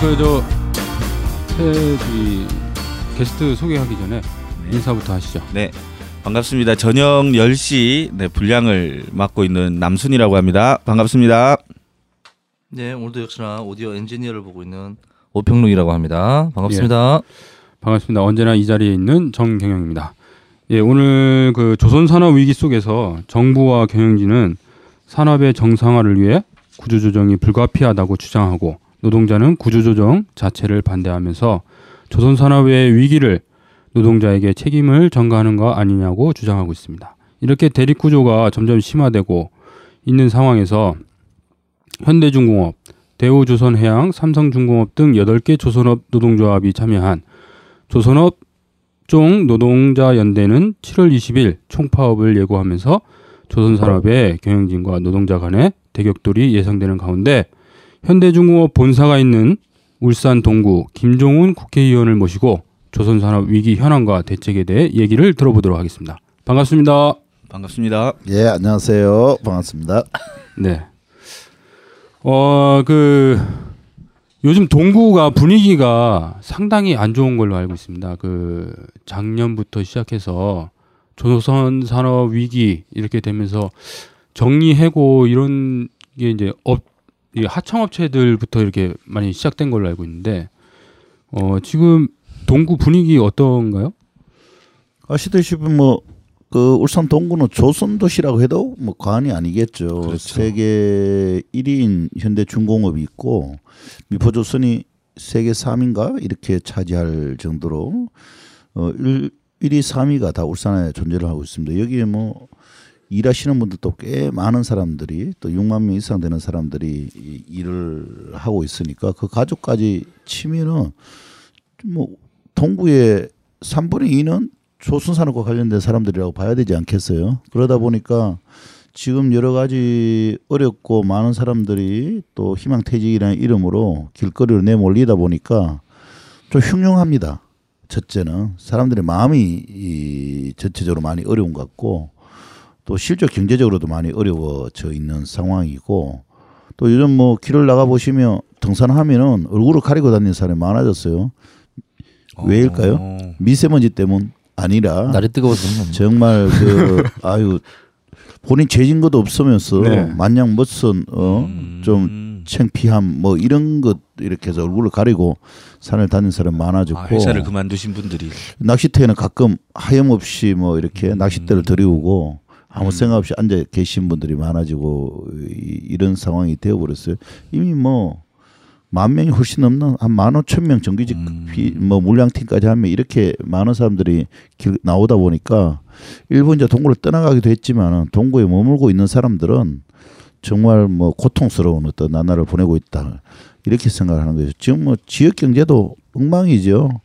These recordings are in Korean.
그저 게스트 소개하기 전에 네. 인사부터 하시죠. 네. 반갑습니다. 저녁 10시 네, 분량을 맡고 있는 남순이라고 합니다. 반갑습니다. 네, 오늘도 역시나 오디오 엔지니어를 보고 있는 오평록이라고 합니다. 반갑습니다. 예. 반갑습니다. 언제나 이 자리에 있는 정경영입니다. 예, 오늘 그 조선 산업 위기 속에서 정부와 경영진은 산업의 정상화를 위해 구조 조정이 불가피하다고 주장하고 노동자는 구조조정 자체를 반대하면서 조선 산업의 위기를 노동자에게 책임을 전가하는 거 아니냐고 주장하고 있습니다. 이렇게 대립 구조가 점점 심화되고 있는 상황에서 현대중공업, 대우조선해양, 삼성중공업 등 8개 조선업 노동조합이 참여한 조선업 종 노동자 연대는 7월 20일 총파업을 예고하면서 조선산업의 경영진과 노동자 간의 대격돌이 예상되는 가운데 현대중공업 본사가 있는 울산 동구 김종훈 국회의원을 모시고 조선산업 위기 현황과 대책에 대해 얘기를 들어보도록 하겠습니다. 반갑습니다. 반갑습니다. 예, 안녕하세요. 반갑습니다. 네. 어, 그 요즘 동구가 분위기가 상당히 안 좋은 걸로 알고 있습니다. 그 작년부터 시작해서 조선 산업 위기 이렇게 되면서 정리해고 이런 게 이제 업 하청업체들부터 이렇게 많이 시작된 걸로 알고 있는데 어 지금 동구 분위기 어떤가요? 아시다시피 뭐 그 울산 동구는 조선 도시라고 해도 뭐 과언이 아니겠죠. 그렇죠. 세계 1위인 현대 중공업이 있고 미포 조선이 세계 3위인가 이렇게 차지할 정도로 어 1, 1위, 3위가 다 울산에 존재를 하고 있습니다. 여기에 뭐 일하시는 분들도 꽤 많은 사람들이 또 6만 명 이상 되는 사람들이 일을 하고 있으니까 그 가족까지 치면은 뭐 동구의 3분의 2는 조선산업과 관련된 사람들이라고 봐야 되지 않겠어요. 그러다 보니까 지금 여러 가지 어렵고 많은 사람들이 또 희망퇴직이라는 이름으로 길거리로 내몰리다 보니까 좀 흉흉합니다. 첫째는 사람들의 마음이 이 전체적으로 많이 어려운 것 같고 또 실적 경제적으로도 많이 어려워져 있는 상황이고 또 요즘 뭐 길을 나가 보시면 등산하면은 얼굴을 가리고 다니는 사람이 많아졌어요. 왜일까요? 어. 미세먼지 때문 아니라 날이 뜨거워서 정말 그 아유 본인 죄진 것도 없으면서 네. 마냥 멋선 어좀 음. 창피함 뭐 이런 것 이렇게 해서 얼굴을 가리고 산을 다니는 사람 많아졌고 아, 회사를 그만두신 분들이 낚시터에는 가끔 하염없이 뭐 이렇게 음. 낚싯대를 들이우고 아무 음. 생각 없이 앉아 계신 분들이 많아지고 이, 런 상황이 되어버렸어요. 이미 뭐 만 명이 훨씬 넘는 한 만 오천 명 정규직 음. 뭐 물량팀까지 하면 이렇게 많은 사람들이 길, 나오다 보니까 일부 이제 동구를 떠나가기도 했지만 동구에 머물고 있는 사람들은 정말 뭐 고통스러운 어떤 나날을 보내고 있다 이렇게 생각하는 거죠. 지금 뭐 지역 경제도 엉망이죠.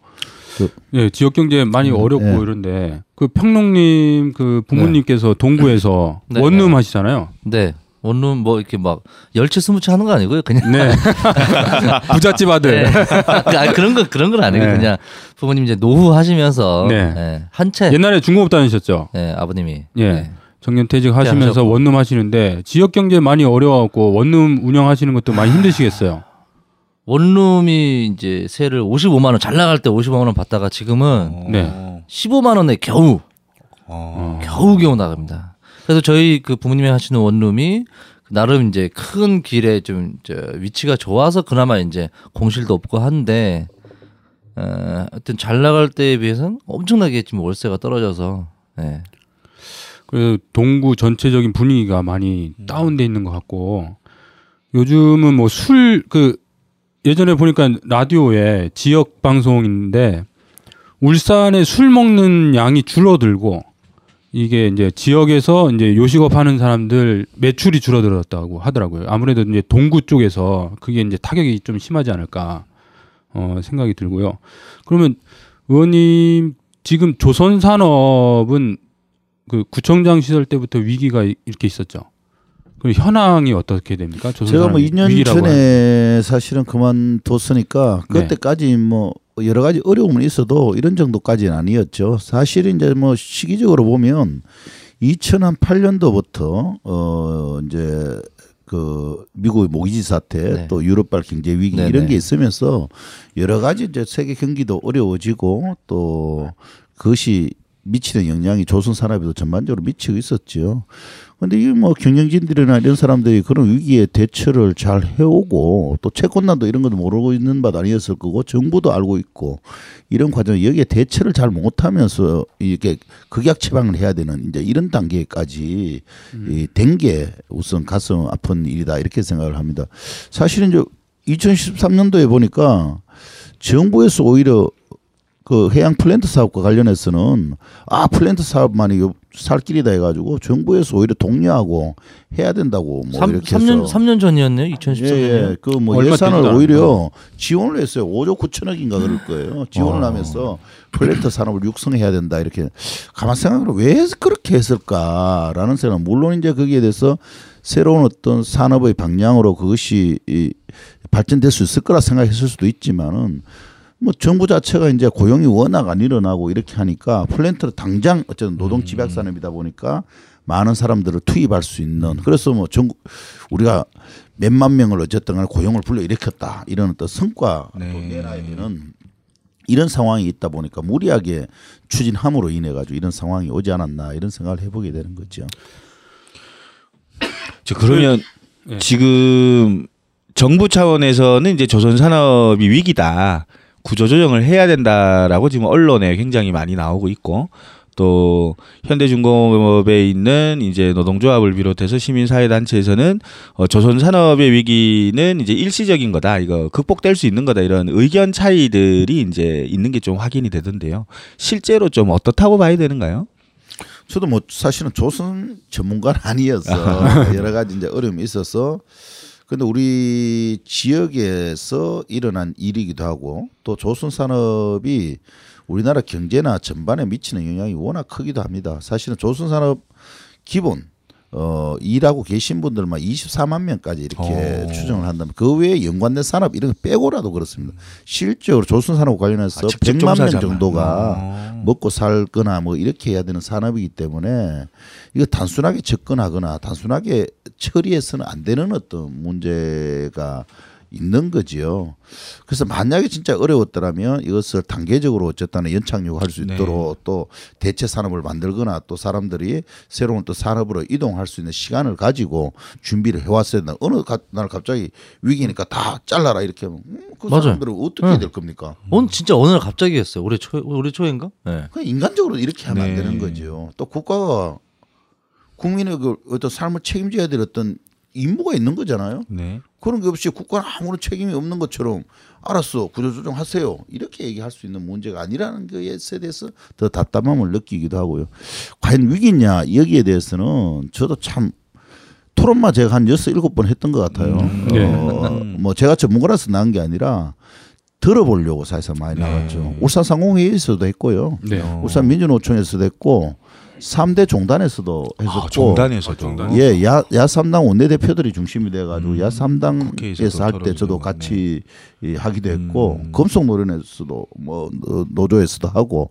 그, 예, 지역 경제 많이 음, 어렵고 예. 이런데 그 평농님 그 부모님께서 네. 동구에서 네, 원룸 네. 하시잖아요. 네. 원룸 뭐 이렇게 막 열채 스무 채 하는 거 아니고요. 그냥 네. 부잣집 아들. 네. 아, 그런 거 그런 건 아니고 네. 그냥 부모님 이제 노후 하시면서 네. 네. 한 채. 옛날에 중공업 다니셨죠. 네, 아버님이. 예. 네. 정년 퇴직하시면서 원룸 하시는데 지역 경제 많이 어려워갖고 원룸 운영하시는 것도 많이 힘드시겠어요. 원룸이 이제 세를 55만 원 잘 나갈 때 55만 원 받다가 지금은 네. 15만 원에 겨우 어. 겨우 겨우 나갑니다. 그래서 저희 그 부모님이 하시는 원룸이 나름 이제 큰 길에 좀 위치가 좋아서 그나마 이제 공실도 없고 한데 어, 하여튼 잘 나갈 때에 비해서는 엄청나게 지금 월세가 떨어져서 예. 그 동구 전체적인 분위기가 많이 다운돼 있는 것 같고 요즘은 뭐 술 그 예전에 보니까 라디오에 지역 방송인데 울산에 술 먹는 양이 줄어들고 이게 이제 지역에서 이제 요식업 하는 사람들 매출이 줄어들었다고 하더라고요. 아무래도 이제 동구 쪽에서 그게 이제 타격이 좀 심하지 않을까 어 생각이 들고요. 그러면 의원님 지금 조선 산업은 그 구청장 시절 때부터 위기가 이렇게 있었죠. 그 현황이 어떻게 됩니까? 제가 뭐 2년 전에. 사실은 그만뒀으니까 네. 그때까지 뭐 여러 가지 어려움은 있어도 이런 정도까지는 아니었죠. 사실 이제 뭐 시기적으로 보면 2008년도부터 어 이제 그 미국의 모기지 사태 네. 또 유럽발 경제 위기 네네. 이런 게 있으면서 여러 가지 이제 세계 경기도 어려워지고 또 그것이 미치는 영향이 조선 산업에도 전반적으로 미치고 있었죠. 근데 이 뭐 경영진들이나 이런 사람들이 그런 위기에 대처를 잘 해오고 또 채권난도 이런 것도 모르고 있는 바도 아니었을 거고 정부도 알고 있고 이런 과정 여기에 대처를 잘 못하면서 이렇게 극약 처방을 해야 되는 이제 이런 단계까지 된게 우선 가슴 아픈 일이다 이렇게 생각을 합니다. 사실은 이제 2013년도에 보니까 정부에서 오히려 그 해양 플랜트 사업과 관련해서는 아 플랜트 사업만이 요- 살 길이다 해가지고 정부에서 오히려 독려하고 해야 된다고 뭐삼 이렇게 3년 해서 3년 전이었네요. 2013년에. 예, 예. 그뭐 예산을 오히려 지원을 했어요. 5조 9천억인가 그럴 거예요. 지원을 어. 하면서 플랜트 산업을 육성해야 된다 이렇게 가만 생각해보면 왜 그렇게 했을까라는 생각. 물론 이제 거기에 대해서 새로운 어떤 산업의 방향으로 그것이 이 발전될 수 있을 거라 생각했을 수도 있지만은 뭐 정부 자체가 이제 고용이 워낙 안 일어나고 이렇게 하니까 플랜트를 당장 어쨌든 노동 집약 산업이다 보니까 많은 사람들을 투입할 수 있는 그래서 뭐 전국 우리가 몇만 명을 어쨌든 간에 고용을 불러 일으켰다 이런 어떤 성과도 네. 내놔야 되는 이런 상황이 있다 보니까 무리하게 추진함으로 인해 가지고 이런 상황이 오지 않았나 이런 생각을 해보게 되는 거죠. 저 그러면 예. 지금 정부 차원에서는 이제 조선 산업이 위기다. 구조 조정을 해야 된다라고 지금 언론에 굉장히 많이 나오고 있고 또 현대중공업에 있는 이제 노동조합을 비롯해서 시민사회 단체에서는 어, 조선 산업의 위기는 이제 일시적인 거다. 이거 극복될 수 있는 거다. 이런 의견 차이들이 이제 있는 게 좀 확인이 되던데요. 실제로 좀 어떻다고 봐야 되는가요? 저도 뭐 사실은 조선 전문가는 아니어서 여러 가지 이제 어려움이 있어서 근데 우리 지역에서 일어난 일이기도 하고 또 조선 산업이 우리나라 경제나 전반에 미치는 영향이 워낙 크기도 합니다. 사실은 조선 산업 기본 어 일하고 계신 분들만 24만 명까지 이렇게 어. 추정을 한다면 그 외에 연관된 산업 이런 거 빼고라도 그렇습니다. 실제로 조선 산업 관련해서 아, 직접 100만 명. 정도가 어. 먹고 살거나 뭐 이렇게 해야 되는 산업이기 때문에 이거 단순하게 접근하거나 단순하게 처리해서는 안 되는 어떤 문제가 있는 거지요. 그래서 만약에 진짜 어려웠더라면 이것을 단계적으로 어쨌든 연착륙할 수 네. 있도록 또 대체 산업을 만들거나 또 사람들이 새로운 또 산업으로 이동할 수 있는 시간을 가지고 준비를 해왔어야 된다. 어느 가- 날 갑자기 위기니까 다 잘라라 이렇게 하면 음, 그 맞아요. 사람들은 어떻게 응. 될 겁니까? 오늘 진짜 어느 날 갑자기 했어요. 올해 초 올해 초인가? 네. 그 인간적으로 이렇게 하면 네. 안 되는 거죠. 또 국가가 국민의 그 어떤 삶을 책임져야 될 어떤 임무가 있는 거잖아요. 네. 그런 게 없이 국가는 아무런 책임이 없는 것처럼 알았어 구조조정 하세요 이렇게 얘기할 수 있는 문제가 아니라는 것에 대해서 더 답답함을 느끼기도 하고요. 과연 위기냐 여기에 대해서는 저도 참 토론만 제가 한 여섯 일곱 번 했던 것 같아요. 네. 어, 뭐 제가 전문가라서 나온 게 아니라 들어보려고 사실상 많이 네. 나갔죠. 울산 상공회의에서도 했고요. 네. 어. 울산 민주노총에서도 했고 3대 종단에서도 했었고 아, 정단에서 아, 좀. 정단. 예, 야, 야 3당 원내대표들이 중심이 돼 가지고 음, 야 3당에서 국회에서도 할때 저도 같이 이 하기도 했고 음. 금속노련에서도 뭐 노- 노조에서도 하고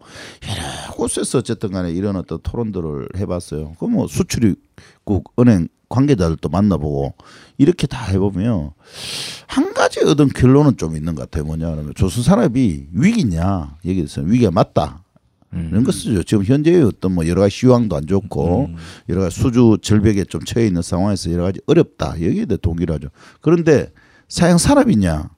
여러 곳에서 어쨌든 간에 이런 어떤 토론들을 해 봤어요. 그럼 뭐 수출입국 은행 관계자들도 만나보고 이렇게 다 해보면 한 가지 얻은 결론은 좀 있는 것 같아요. 뭐냐 그러면 조선 산업이 위기냐 여기에서 위기가 맞다. 이런 것이죠. 지금 현재의 어떤 뭐 여러 가지 시황도 안 좋고 음. 여러 가지 수주 절벽에 좀 처해 있는 상황에서 여러 가지 어렵다. 여기에 대해 동의를 하죠. 그런데 사양 산업이냐?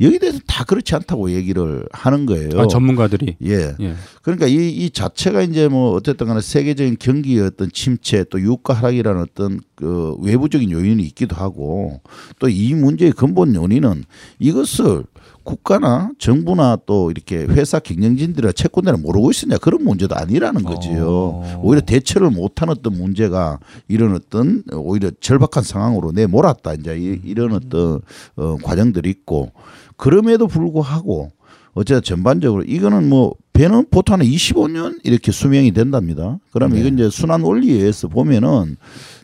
여기에 대해서 다 그렇지 않다고 얘기를 하는 거예요. 아, 전문가들이. 예. 예. 그러니까 이, 이 자체가 이제 뭐 어쨌든 간에 세계적인 경기의 어떤 침체 또 유가 하락이라는 어떤 그 외부적인 요인이 있기도 하고 또 이 문제의 근본 요인은 이것을 국가나 정부나 또 이렇게 회사 경영진들이나 채권자는 모르고 있었냐 그런 문제도 아니라는 거지요. 어. 오히려 대처를 못한 어떤 문제가 이런 어떤 오히려 절박한 상황으로 내몰았다 이제 이- 이런 어떤 어, 과정들이 있고 그럼에도 불구하고 어쨌든 전반적으로 이거는 뭐 배는 보통 한 25년 이렇게 수명이 된답니다. 그러면 네. 이건 이제 순환 원리에 의해서 보면은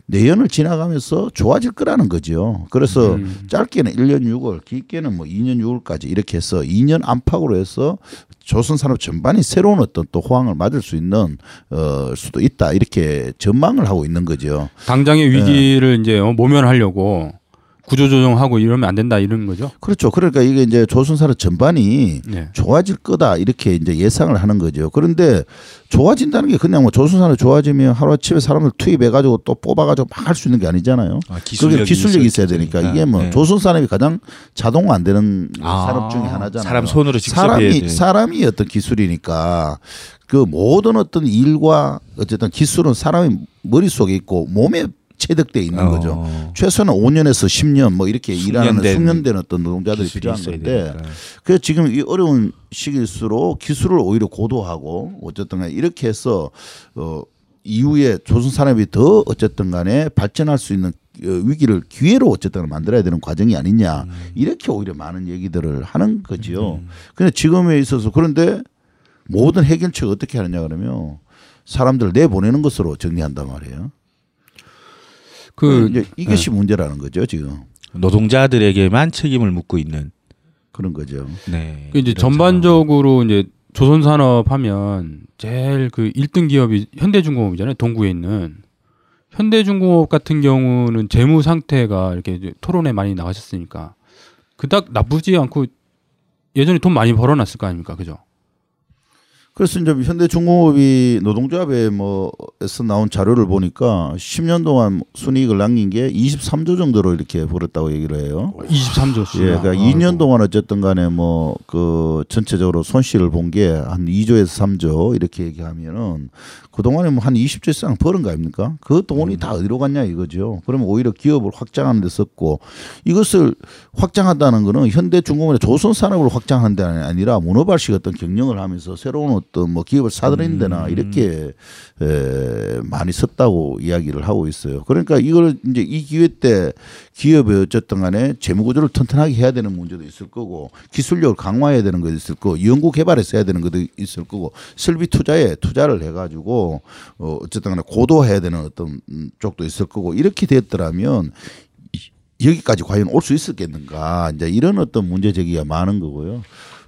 내연을 지나가면서 좋아질 거라는 거죠. 그래서 음. 짧게는 1년 6월, 길게는 뭐 2년 6월까지 이렇게 해서 2년 안팎으로 해서 조선 산업 전반이 새로운 어떤 또 호황을 맞을 수 있는 어 수도 있다 이렇게 전망을 하고 있는 거죠. 당장의 네. 위기를 이제 어, 모면하려고 구조조정하고 이러면 안 된다 이런 거죠. 그렇죠. 그러니까 이게 이제 조선 산업 전반이 네. 좋아질 거다 이렇게 이제 예상을 하는 거죠. 그런데 좋아진다는 게 그냥 뭐 조선산업 좋아지면 하루아침에 사람을 투입해가지고 또 뽑아가지고 막 할 수 있는 게 아니잖아요. 아, 그게 기술력이 있어야 되니까 이게 뭐 네. 조선산업이 가장 자동화 안 되는 아, 산업 중에 하나잖아요. 사람 손으로 직접 해야 사람이 돼. 사람이 어떤 기술이니까 그 모든 어떤 일과 어쨌든 기술은 사람의 머릿속에 있고 몸에 체득돼 있는 어. 거죠. 최소한 5년에서 10년 뭐 이렇게 일하는 숙련된 어떤 노동자들이 필요한 건데. 그래서 지금 이 어려운 시기일수록 기술을 오히려 고도하고 어쨌든 간에 이렇게 해서 어 이후에 조선 산업이 더 어쨌든 간에 발전할 수 있는 어, 위기를 기회로 어쨌든 만들어야 되는 과정이 아니냐 음. 이렇게 오히려 많은 얘기들을 하는 거지요. 근데 지금에 있어서 그런데 모든 해결책을 어떻게 하느냐 그러면 사람들 내보내는 것으로 정리한단 말이에요. 그 이제 이것이 문제라는 거죠 지금 노동자들에게만 책임을 묻고 있는 그런 거죠. 네. 그 이제 전반적으로 이제 조선 산업 하면 제일 그 1등 기업이 현대중공업이잖아요. 동구에 있는 현대중공업 같은 경우는 재무 상태가 이렇게 토론에 많이 나가셨으니까 그닥 나쁘지 않고 예전에 돈 많이 벌어놨을 거 아닙니까, 그죠? 그래서 이제 현대중공업이 노동조합에 뭐에서 나온 자료를 보니까 10년 동안 순이익을 남긴 게 23조 정도로 이렇게 벌었다고 얘기를 해요. 23조씩. 예, 그러니까 2년 동안 어쨌든 간에 뭐 그 전체적으로 손실을 본 게 한 2조에서 3조 이렇게 얘기하면은 그동안에 뭐 한 20조 이상 벌은 거 아닙니까? 그 돈이 다 어디로 갔냐 이거죠. 그러면 오히려 기업을 확장하는 데 썼고 이것을 확장한다는 거는 현대중공업의 조선 산업을 확장하는 데 아니라 문어발식 어떤 경영을 하면서 새로운 어떤 뭐 기업을 사들이는 데나 이렇게 에, 많이 썼다고 이야기를 하고 있어요. 그러니까 이걸 이제 이 기회 때 기업의 어쨌든 간에 재무 구조를 튼튼하게 해야 되는 문제도 있을 거고 기술력을 강화해야 되는 것도 있을 거고 연구 개발에서 해야 되는 것도 있을 거고 설비 투자에 투자를 해 가지고 어 어쨌든 간에 고도해야 되는 어떤 음, 쪽도 있을 거고 이렇게 됐더라면 이- 여기까지 과연 올 수 있었겠는가 이제 이런 어떤 문제 제기가 많은 거고요.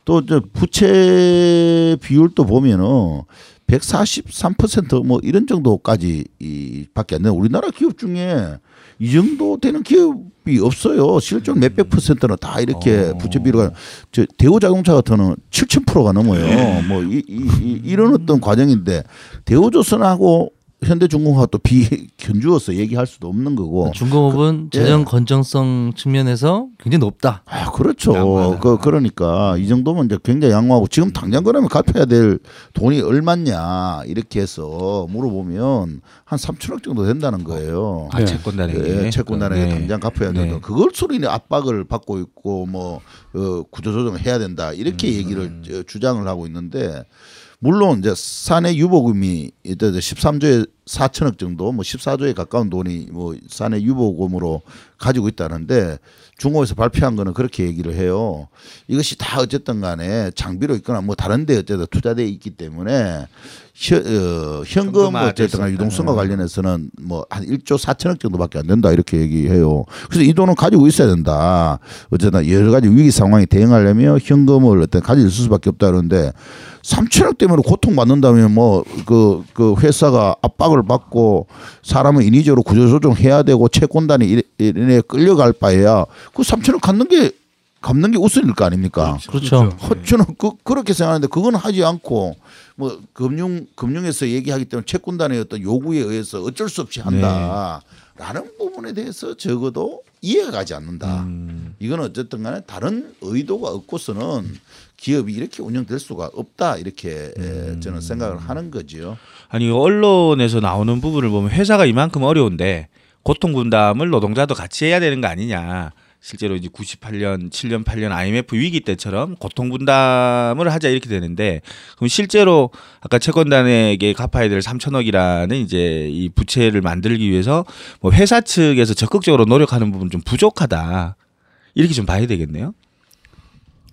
또 저 부채 비율도 보면은 143%뭐 이런 정도까지 이 밖에 안 되는 우리나라 기업 중에 이 정도 되는 기업이 없어요. 실존 몇백 퍼센트는 다 이렇게 어. 부채 비율가 저 대우자동차 같은 7,000%가 넘어요. 뭐이 이, 이, 런 어떤 과정인데 대우조선하고 현대중공업하고 또 비견주어서 얘기할 수도 없는 거고. 중공업은 예. 재정 건정성 측면에서 굉장히 높다. 아, 그렇죠. 양호하다. 그, 그러니까 이 정도면 이제 굉장히 양호하고 지금 당장 그러면 갚아야 될 돈이 얼마냐 이렇게 해서 물어보면 한 3천억 정도 된다는 거예요. 아, 네. 채권단에게 예, 채권단에 네. 당장 갚아야 네. 된다. 그걸 수로 인해 압박을 받고 있고 뭐 어, 구조조정을 해야 된다 이렇게 음. 얘기를 저- 주장을 하고 있는데 물론 이제 사내 유보금이 이제 13조에 4천억 정도 뭐 14조에 가까운 돈이 뭐 사내 유보금으로 가지고 있다는데 중국에서 발표한 거는 그렇게 얘기를 해요. 이것이 다 어쨌든 간에 장비로 있거나 뭐 다른 데 어쨌든 투자돼 있기 때문에 현, 어, 현금 어쨌든 간에. 유동성과 관련해서는 뭐 한 1조 4천억 정도밖에 안 된다 이렇게 얘기해요. 그래서 이 돈은 가지고 있어야 된다. 어쨌든 여러 가지 위기 상황에 대응하려면 현금을 어떤 가질 수밖에 없다 그러는데 3천억 때문에 고통받는다면 뭐그그 회사가 압박을 받고 사람은 인위적으로 구조조정해야 되고 채권단이 이래- 이래 끌려갈 바에야 그 3천억 갚는 게 갚는 게 우선일 거 아닙니까? 그렇죠. 저는 그, 그렇게 생각하는데 그건 하지 않고 뭐 금융 금융에서 얘기하기 때문에 채권단의 어떤 요구에 의해서 어쩔 수 없이 한다라는 부분에 대해서 적어도 이해가 가지 않는다. 음. 이건 어쨌든 간에 다른 의도가 없고서는 기업이 이렇게 운영될 수가 없다 이렇게 에, 저는 생각을 하는 거지요. 아니 언론에서 나오는 부분을 보면 회사가 이만큼 어려운데 고통 분담을 노동자도 같이 해야 되는 거 아니냐. 실제로 이제 98년, 7년, 8년 IMF 위기 때처럼 고통 분담을 하자 이렇게 되는데 그럼 실제로 아까 채권단에게 갚아야 될 3천억이라는 이제 이 부채를 만들기 위해서 뭐 회사 측에서 적극적으로 노력하는 부분 좀 부족하다. 이렇게 좀 봐야 되겠네요.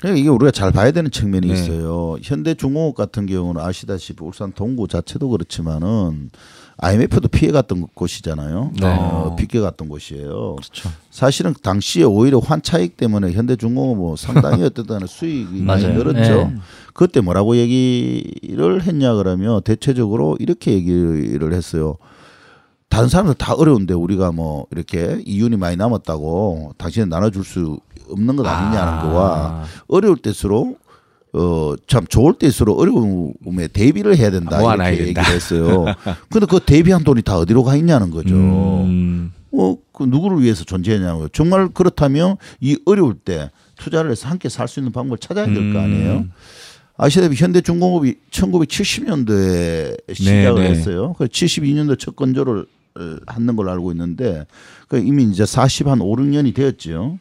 그러니까 이게 우리가 잘 봐야 되는 측면이 네. 있어요. 현대중공업 같은 경우는 아시다시피 울산 동구 자체도 그렇지만은 IMF도 피해갔던 곳이잖아요. 네. 어, 빗겨갔던 곳이에요. 그렇죠. 사실은 당시에 오히려 환차익 때문에 현대중공업 뭐 상당히 간에 수익이 많이. 늘었죠. 네. 그때 뭐라고 얘기를 했냐 그러면 대체적으로 이렇게 얘기를 했어요. 다른 사람들 다 어려운데 우리가 뭐 이렇게 이윤이 많이 남았다고 당신은 나눠줄 수 없는 것 아니냐는 아. 거와 어려울 때일수록 어 참 좋을 때일수록 어려움에 대비를 해야 된다 모아놔야 이렇게. 얘기를 했어요. 근데 그 대비한 돈이 다 어디로 가 있냐는 거죠. 음. 어, 그 누구를 위해서 존재하냐고요. 정말 그렇다면 이 어려울 때 투자를 해서 함께 살 수 있는 방법을 찾아야 될 거 아니에요. 음. 아시다시피 현대중공업이 1970년도에 시작을 네, 네. 했어요. 그 72년도 첫 건조를 어, 하는 걸로 알고 있는데 그 이미 이제 40 한 5, 6년이 되었죠.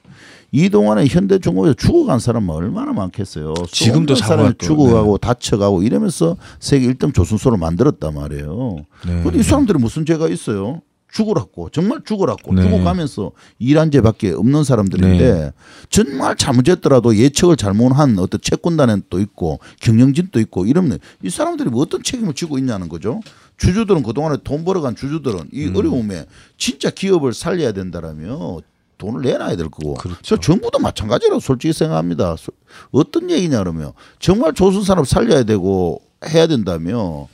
이 동안에 현대중공업에서 죽어간 사람은 얼마나 많겠어요. 지금도 사람이 죽어가고 다쳐가고 이러면서 세계 1등 조선소를 만들었단 말이에요. 네. 근데 이 사람들이 무슨 죄가 있어요? 죽으라고 정말 죽으라고 네. 죽어가면서 일한 죄밖에 없는 사람들인데 정말 잘못했더라도 예측을 잘못한 어떤 채권단은 또 있고 경영진도 있고 이러면 이 사람들이 뭐 어떤 책임을 지고 있냐는 거죠. 주주들은 그동안에 돈 벌어간 주주들은 이 음. 어려움에 진짜 기업을 살려야 된다라면 돈을 내놔야 될 거고. 그렇죠. 저 정부도 마찬가지라고 솔직히 생각합니다. 소- 어떤 얘기냐 그러면 정말 조선산업 살려야 되고 해야 된다면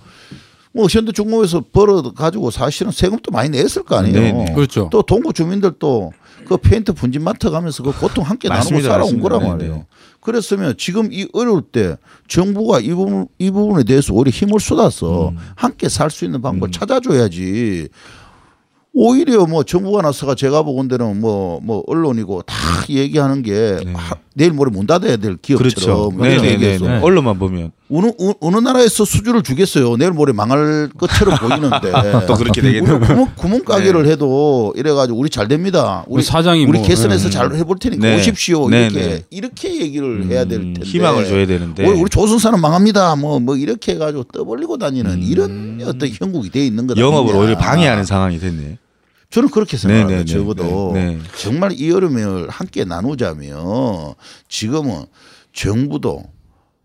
뭐 현대중공업에서 벌어 가지고 사실은 세금도 많이 냈을 거 아니에요. 네네. 그렇죠. 또 동구 주민들도 그 페인트 분진 맡아 가면서 그 고통 함께 나누고 살아온. 거란 네네. 말이에요. 그랬으면 지금 이 어려울 때 정부가 이 부분 이 부분에 대해서 오히려 힘을 쏟아서 음. 함께 살 수 있는 방법을 찾아줘야지. 오히려 뭐 정부가 나서가 제가 보건대는 뭐 뭐 언론이고 다 얘기하는 게 네. 하- 내일 모레 문 닫아야 될 기업처럼 그렇죠. 뭐 이렇게 네네네. 얘기해서 네. 언론만 보면 어느 어- 어느 나라에서 수주를 주겠어요. 내일 모레 망할 것처럼 보이는데 또 그렇게 되겠네요. 구멍, 구멍 가게를 해도 이래가지고 우리 잘 됩니다. 우리 사장이 우리 뭐, 개선해서 예. 잘 해볼 테니까 네. 오십시오. 네, 이렇게 네. 이렇게 얘기를 해야 될 음, 텐데 희망을 줘야 되는데 우리, 우리 조선사는 망합니다. 뭐뭐 이렇게 해가지고 떠벌리고 다니는 이런 어떤 형국이 돼 있는 거다. 음. 영업을. 오히려 방해하는 상황이 됐네. 저는 그렇게 생각해요. 네네네. 적어도 네, 네. 정말 이 여름을 함께 나누자면 지금은 정부도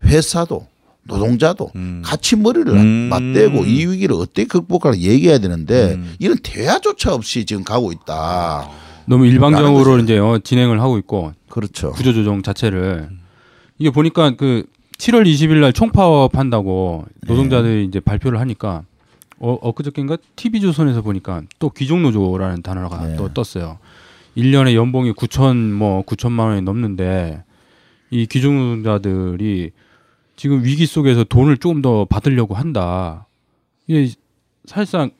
회사도 노동자도 음. 같이 머리를 음. 맞대고 이 위기를 어떻게 극복할까 얘기해야 되는데 음. 이런 대화조차 없이 지금 가고 있다. 너무 일방적으로 이제 어, 진행을 하고 있고 그렇죠. 구조조정 자체를 이게 보니까 그 7월 20일 날 총파업 한다고 노동자들이 이제 발표를 하니까 어, 엊그저께인가 TV조선에서 보니까 또 귀족노조라는 단어가 네. 또 떴어요. 1년에 연봉이 9천 뭐 9천만 원이 넘는데 이 귀족노동자들이 지금 위기 속에서 돈을 조금 더 받으려고 한다. 이게 사실상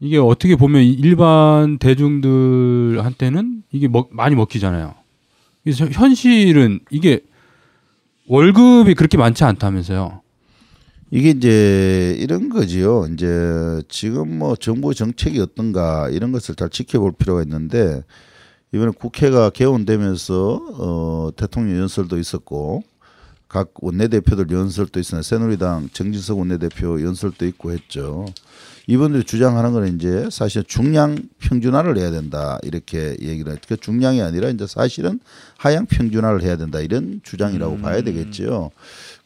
이게 어떻게 보면 일반 대중들한테는 이게 먹, 많이 먹히잖아요. 그래서 현실은 이게 월급이 그렇게 많지 않다면서요. 이게 이제 이런 거지요. 이제 지금 뭐 정부 정책이 어떤가 이런 것을 잘 지켜볼 필요가 있는데 이번에 국회가 개원되면서 어 대통령 연설도 있었고 각 원내대표들 연설도 있었는데 새누리당 정진석 원내대표 연설도 있고 했죠. 이분들이 주장하는 거는 이제 사실 중량 평준화를 해야 된다 이렇게 얘기를 했. 그 중량이 아니라 이제 사실은 하향 평준화를 해야 된다 이런 주장이라고 봐야 되겠죠.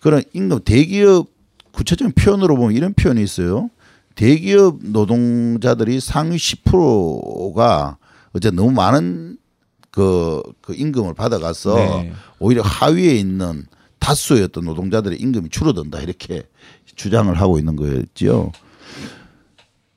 그런 임금 대기업 구체적인 표현으로 보면 이런 표현이 있어요. 대기업 노동자들이 상위 10%가 어제 너무 많은 그, 그 임금을 받아가서 네. 오히려 하위에 있는 다수의 어떤 노동자들의 임금이 줄어든다 이렇게 주장을 하고 있는 거였지요.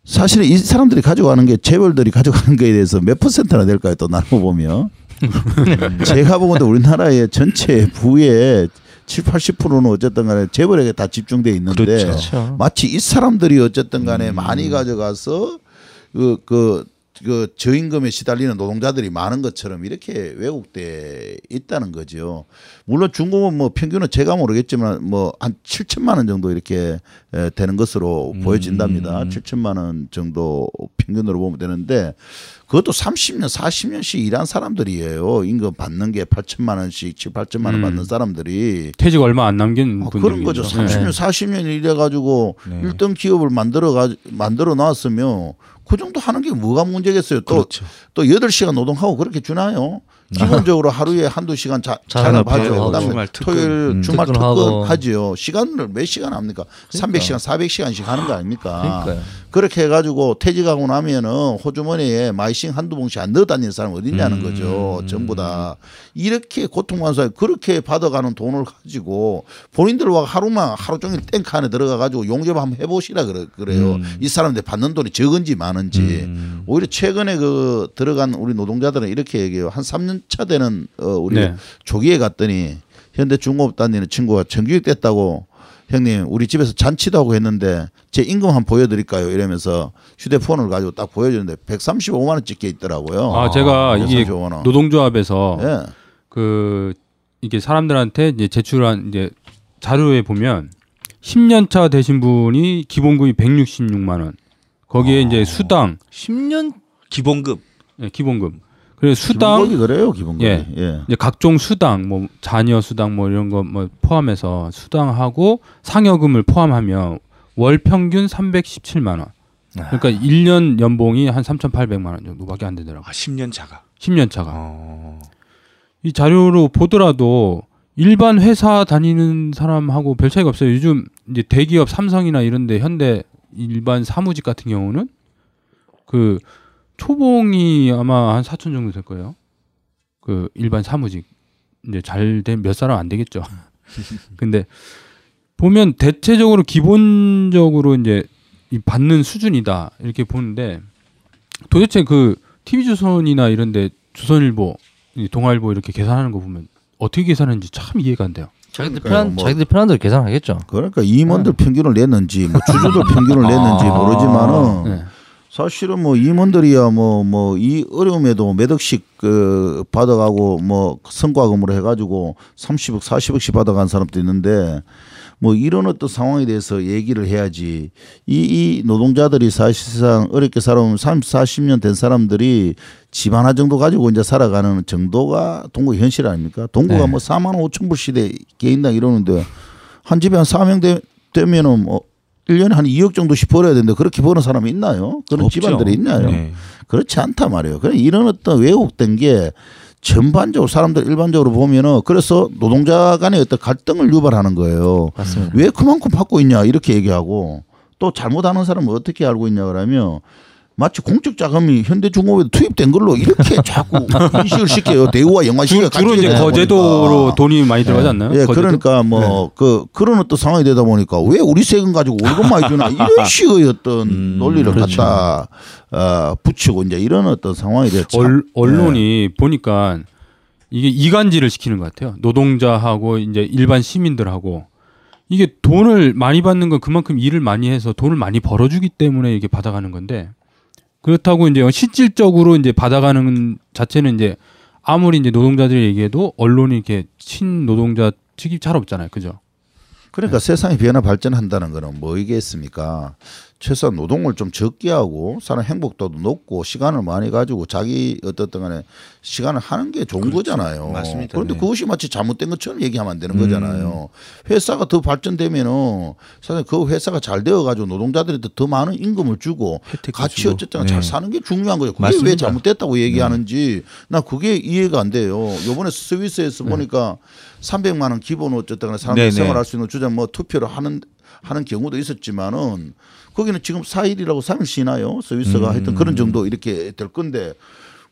사실은 이 사람들이 가져가는 게 재벌들이 가져가는 거에 대해서 몇 퍼센트나 될까요? 또 나눠 보면 제가 보건데 우리나라의 전체 부의 7, 80%는 어쨌든 간에 재벌에게 다 집중돼 있는데 그렇죠. 마치 이 사람들이 어쨌든 간에 많이 가져가서 그, 그, 그 저임금에 시달리는 노동자들이 많은 것처럼 이렇게 왜곡돼 있다는 거죠. 물론 중공은 뭐 평균은 제가 모르겠지만 뭐 한 7천만 원 정도 이렇게 에, 되는 것으로 보여진답니다. 7천만 원 정도 평균으로 보면 되는데 그것도 30년, 40년씩 일한 사람들이에요. 임금 받는 게 8천만 원씩, 7, 8천만 원 음. 받는 사람들이 퇴직 얼마 안 남긴 아, 분들 그런 거죠. 30년, 40년 일해 가지고 네. 일 1등 기업을 만들어 가 만들어 놨으면 그 정도 하는 게 뭐가 문제겠어요. 또 그렇죠. 또 8시간 노동하고 그렇게 주나요? 기본적으로 하루에 한두 시간 자. 하고, 그다음에 주말 특근. 토요일 음. 주말. 특근하지요. 시간을 몇 시간 합니까? 300시간, 400시간씩 하는 거 아닙니까? 그러니까요. 그렇게 해가지고 퇴직하고 나면은 호주머니에 마이싱 한두 봉씩 안 넣어 다니는 사람 어디 있냐는 음. 거죠. 전부 다 이렇게 고통받는 사람 그렇게 받아가는 돈을 가지고 본인들 와 하루만 하루 종일 땡크 안에 들어가 가지고 용접 한번 해보시라 그래, 그래요. 음. 이 사람들 받는 돈이 적은지 많은지 오히려 최근에 그 들어간 우리 노동자들은 이렇게 얘기해요. 한 3년 차 되는 어 우리 네. 조기에 갔더니 현대 중공업 다니는 친구가 정규직 됐다고 형님 우리 집에서 잔치도 하고 했는데 제 임금 한번 보여드릴까요 이러면서 휴대폰을 가지고 딱 보여주는데 135만 원 찍혀 있더라고요. 아 제가 이게 135만 원. 노동조합에서 예. 그 이게 사람들한테 이제 제출한 이제 자료에 보면 10년 차 되신 분이 기본급이 166만 원. 거기에 이제 수당, 10년 기본급 예, 기본급. 그리고 수당, 기본급이 그래요 기본급이. 예. 예. 이제 각종 수당, 뭐 자녀 수당 뭐 이런 거 뭐 포함해서 수당하고 상여금을 포함하면 월 평균 317만 원. 그러니까 1년 연봉이 한 3,800만 원 정도밖에 안 되더라고. 아 10년 차가. 10년 차가. 어. 이 자료로 보더라도 일반 회사 다니는 사람하고 별 차이가 없어요. 요즘 이제 대기업 삼성이나 이런 데 현대 일반 사무직 같은 경우는 그 초봉이 아마 한 4천 정도 될 거예요. 그 일반 사무직 이제 잘 된 몇 사람 안 되겠죠. 근데 보면 대체적으로 기본적으로 이제 이 받는 수준이다 이렇게 보는데 도대체 그 TV조선이나 이런데 조선일보, 이 동아일보 이렇게 계산하는 거 보면 어떻게 계산하는지 참 이해가 안 돼요. 자기들 편한 뭐. 자기들 편한 대로 계산하겠죠. 그러니까 임원들 평균을 냈는지 뭐 주주들 평균을 냈는지 아. 모르지만은 네. 사실은 뭐 임원들이야 뭐 뭐 이 어려움에도 몇 억씩 그 받아가고 뭐 성과금으로 해가지고 30억 40억씩 받아간 사람도 있는데 뭐 이런 어떤 상황에 대해서 얘기를 해야지 이, 이 노동자들이 사실상 어렵게 살아온 30, 40년 된 사람들이 집 하나 정도 가지고 이제 살아가는 정도가 동구 현실 아닙니까? 동구가 네. 뭐 4만 5천 불 시대 개인당 이러는데 한 집에 한 4명 되, 되면은 뭐 1년에 한 2억 정도씩 벌어야 되는데 그렇게 버는 사람이 있나요? 그런 없죠. 집안들이 있나요? 네. 그렇지 않단 말이에요. 그래 이런 어떤 왜곡된 게 전반적으로 사람들 일반적으로 보면은 그래서 노동자 간의 어떤 갈등을 유발하는 거예요. 맞습니다. 왜 그만큼 받고 있냐 이렇게 얘기하고 또 잘못하는 사람은 어떻게 알고 있냐 그러면 마치 공적 자금이 현대중공업에 투입된 걸로 이렇게 자꾸 인식을 시켜요. 대우와 영화시가 주, 로 이제 거제도로 보니까. 돈이 많이 들어가지 않나요? 예, 거제도? 그러니까 뭐그 그런 어떤 상황이 되다 보니까 왜 우리 세금 가지고 월급 많이 주나 이런 식의 어떤 음, 논리를 그렇죠. 갖다 어, 붙이고 이제 이런 어떤 상황이 얼, 언론이 보니까 이게 이간질을 시키는 것 같아요. 노동자하고 이제 일반 시민들하고 이게 돈을 많이 받는 건 그만큼 일을 많이 해서 돈을 많이 벌어주기 때문에 이게 받아가는 건데 그렇다고 이제 실질적으로 이제 받아가는 자체는 이제 아무리 이제 노동자들이 얘기해도 언론이 이렇게 친 노동자 측이 잘 없잖아요, 그죠? 그러니까 세상이 변화 발전한다는 거는 뭐이겠습니까? 최소한 노동을 좀 적게 하고 사람 행복도도 높고 시간을 많이 가지고 자기 어떻든 간에 시간을 하는 게 좋은 거잖아요. 맞습니다. 그런데 네. 그것이 마치 잘못된 것처럼 얘기하면 안 되는 거잖아요. 회사가 더 발전되면은 사실 그 회사가 잘 되어 가지고 노동자들한테 더 많은 임금을 주고 같이 주고. 어쨌든 네. 잘 사는 게 중요한 거죠. 그게 맞습니다. 왜 잘못됐다고 얘기하는지 나 그게 이해가 안 돼요. 요번에 스위스에서 보니까 300만 원 기본 어쨌든 간에 사람들이 네, 네. 생활할 수 있는 주장 뭐 투표를 하는 하는 경우도 있었지만은 거기는 지금 4일이라고 3일 쉬나요? 스위스가 음. 하여튼 그런 정도 이렇게 될 건데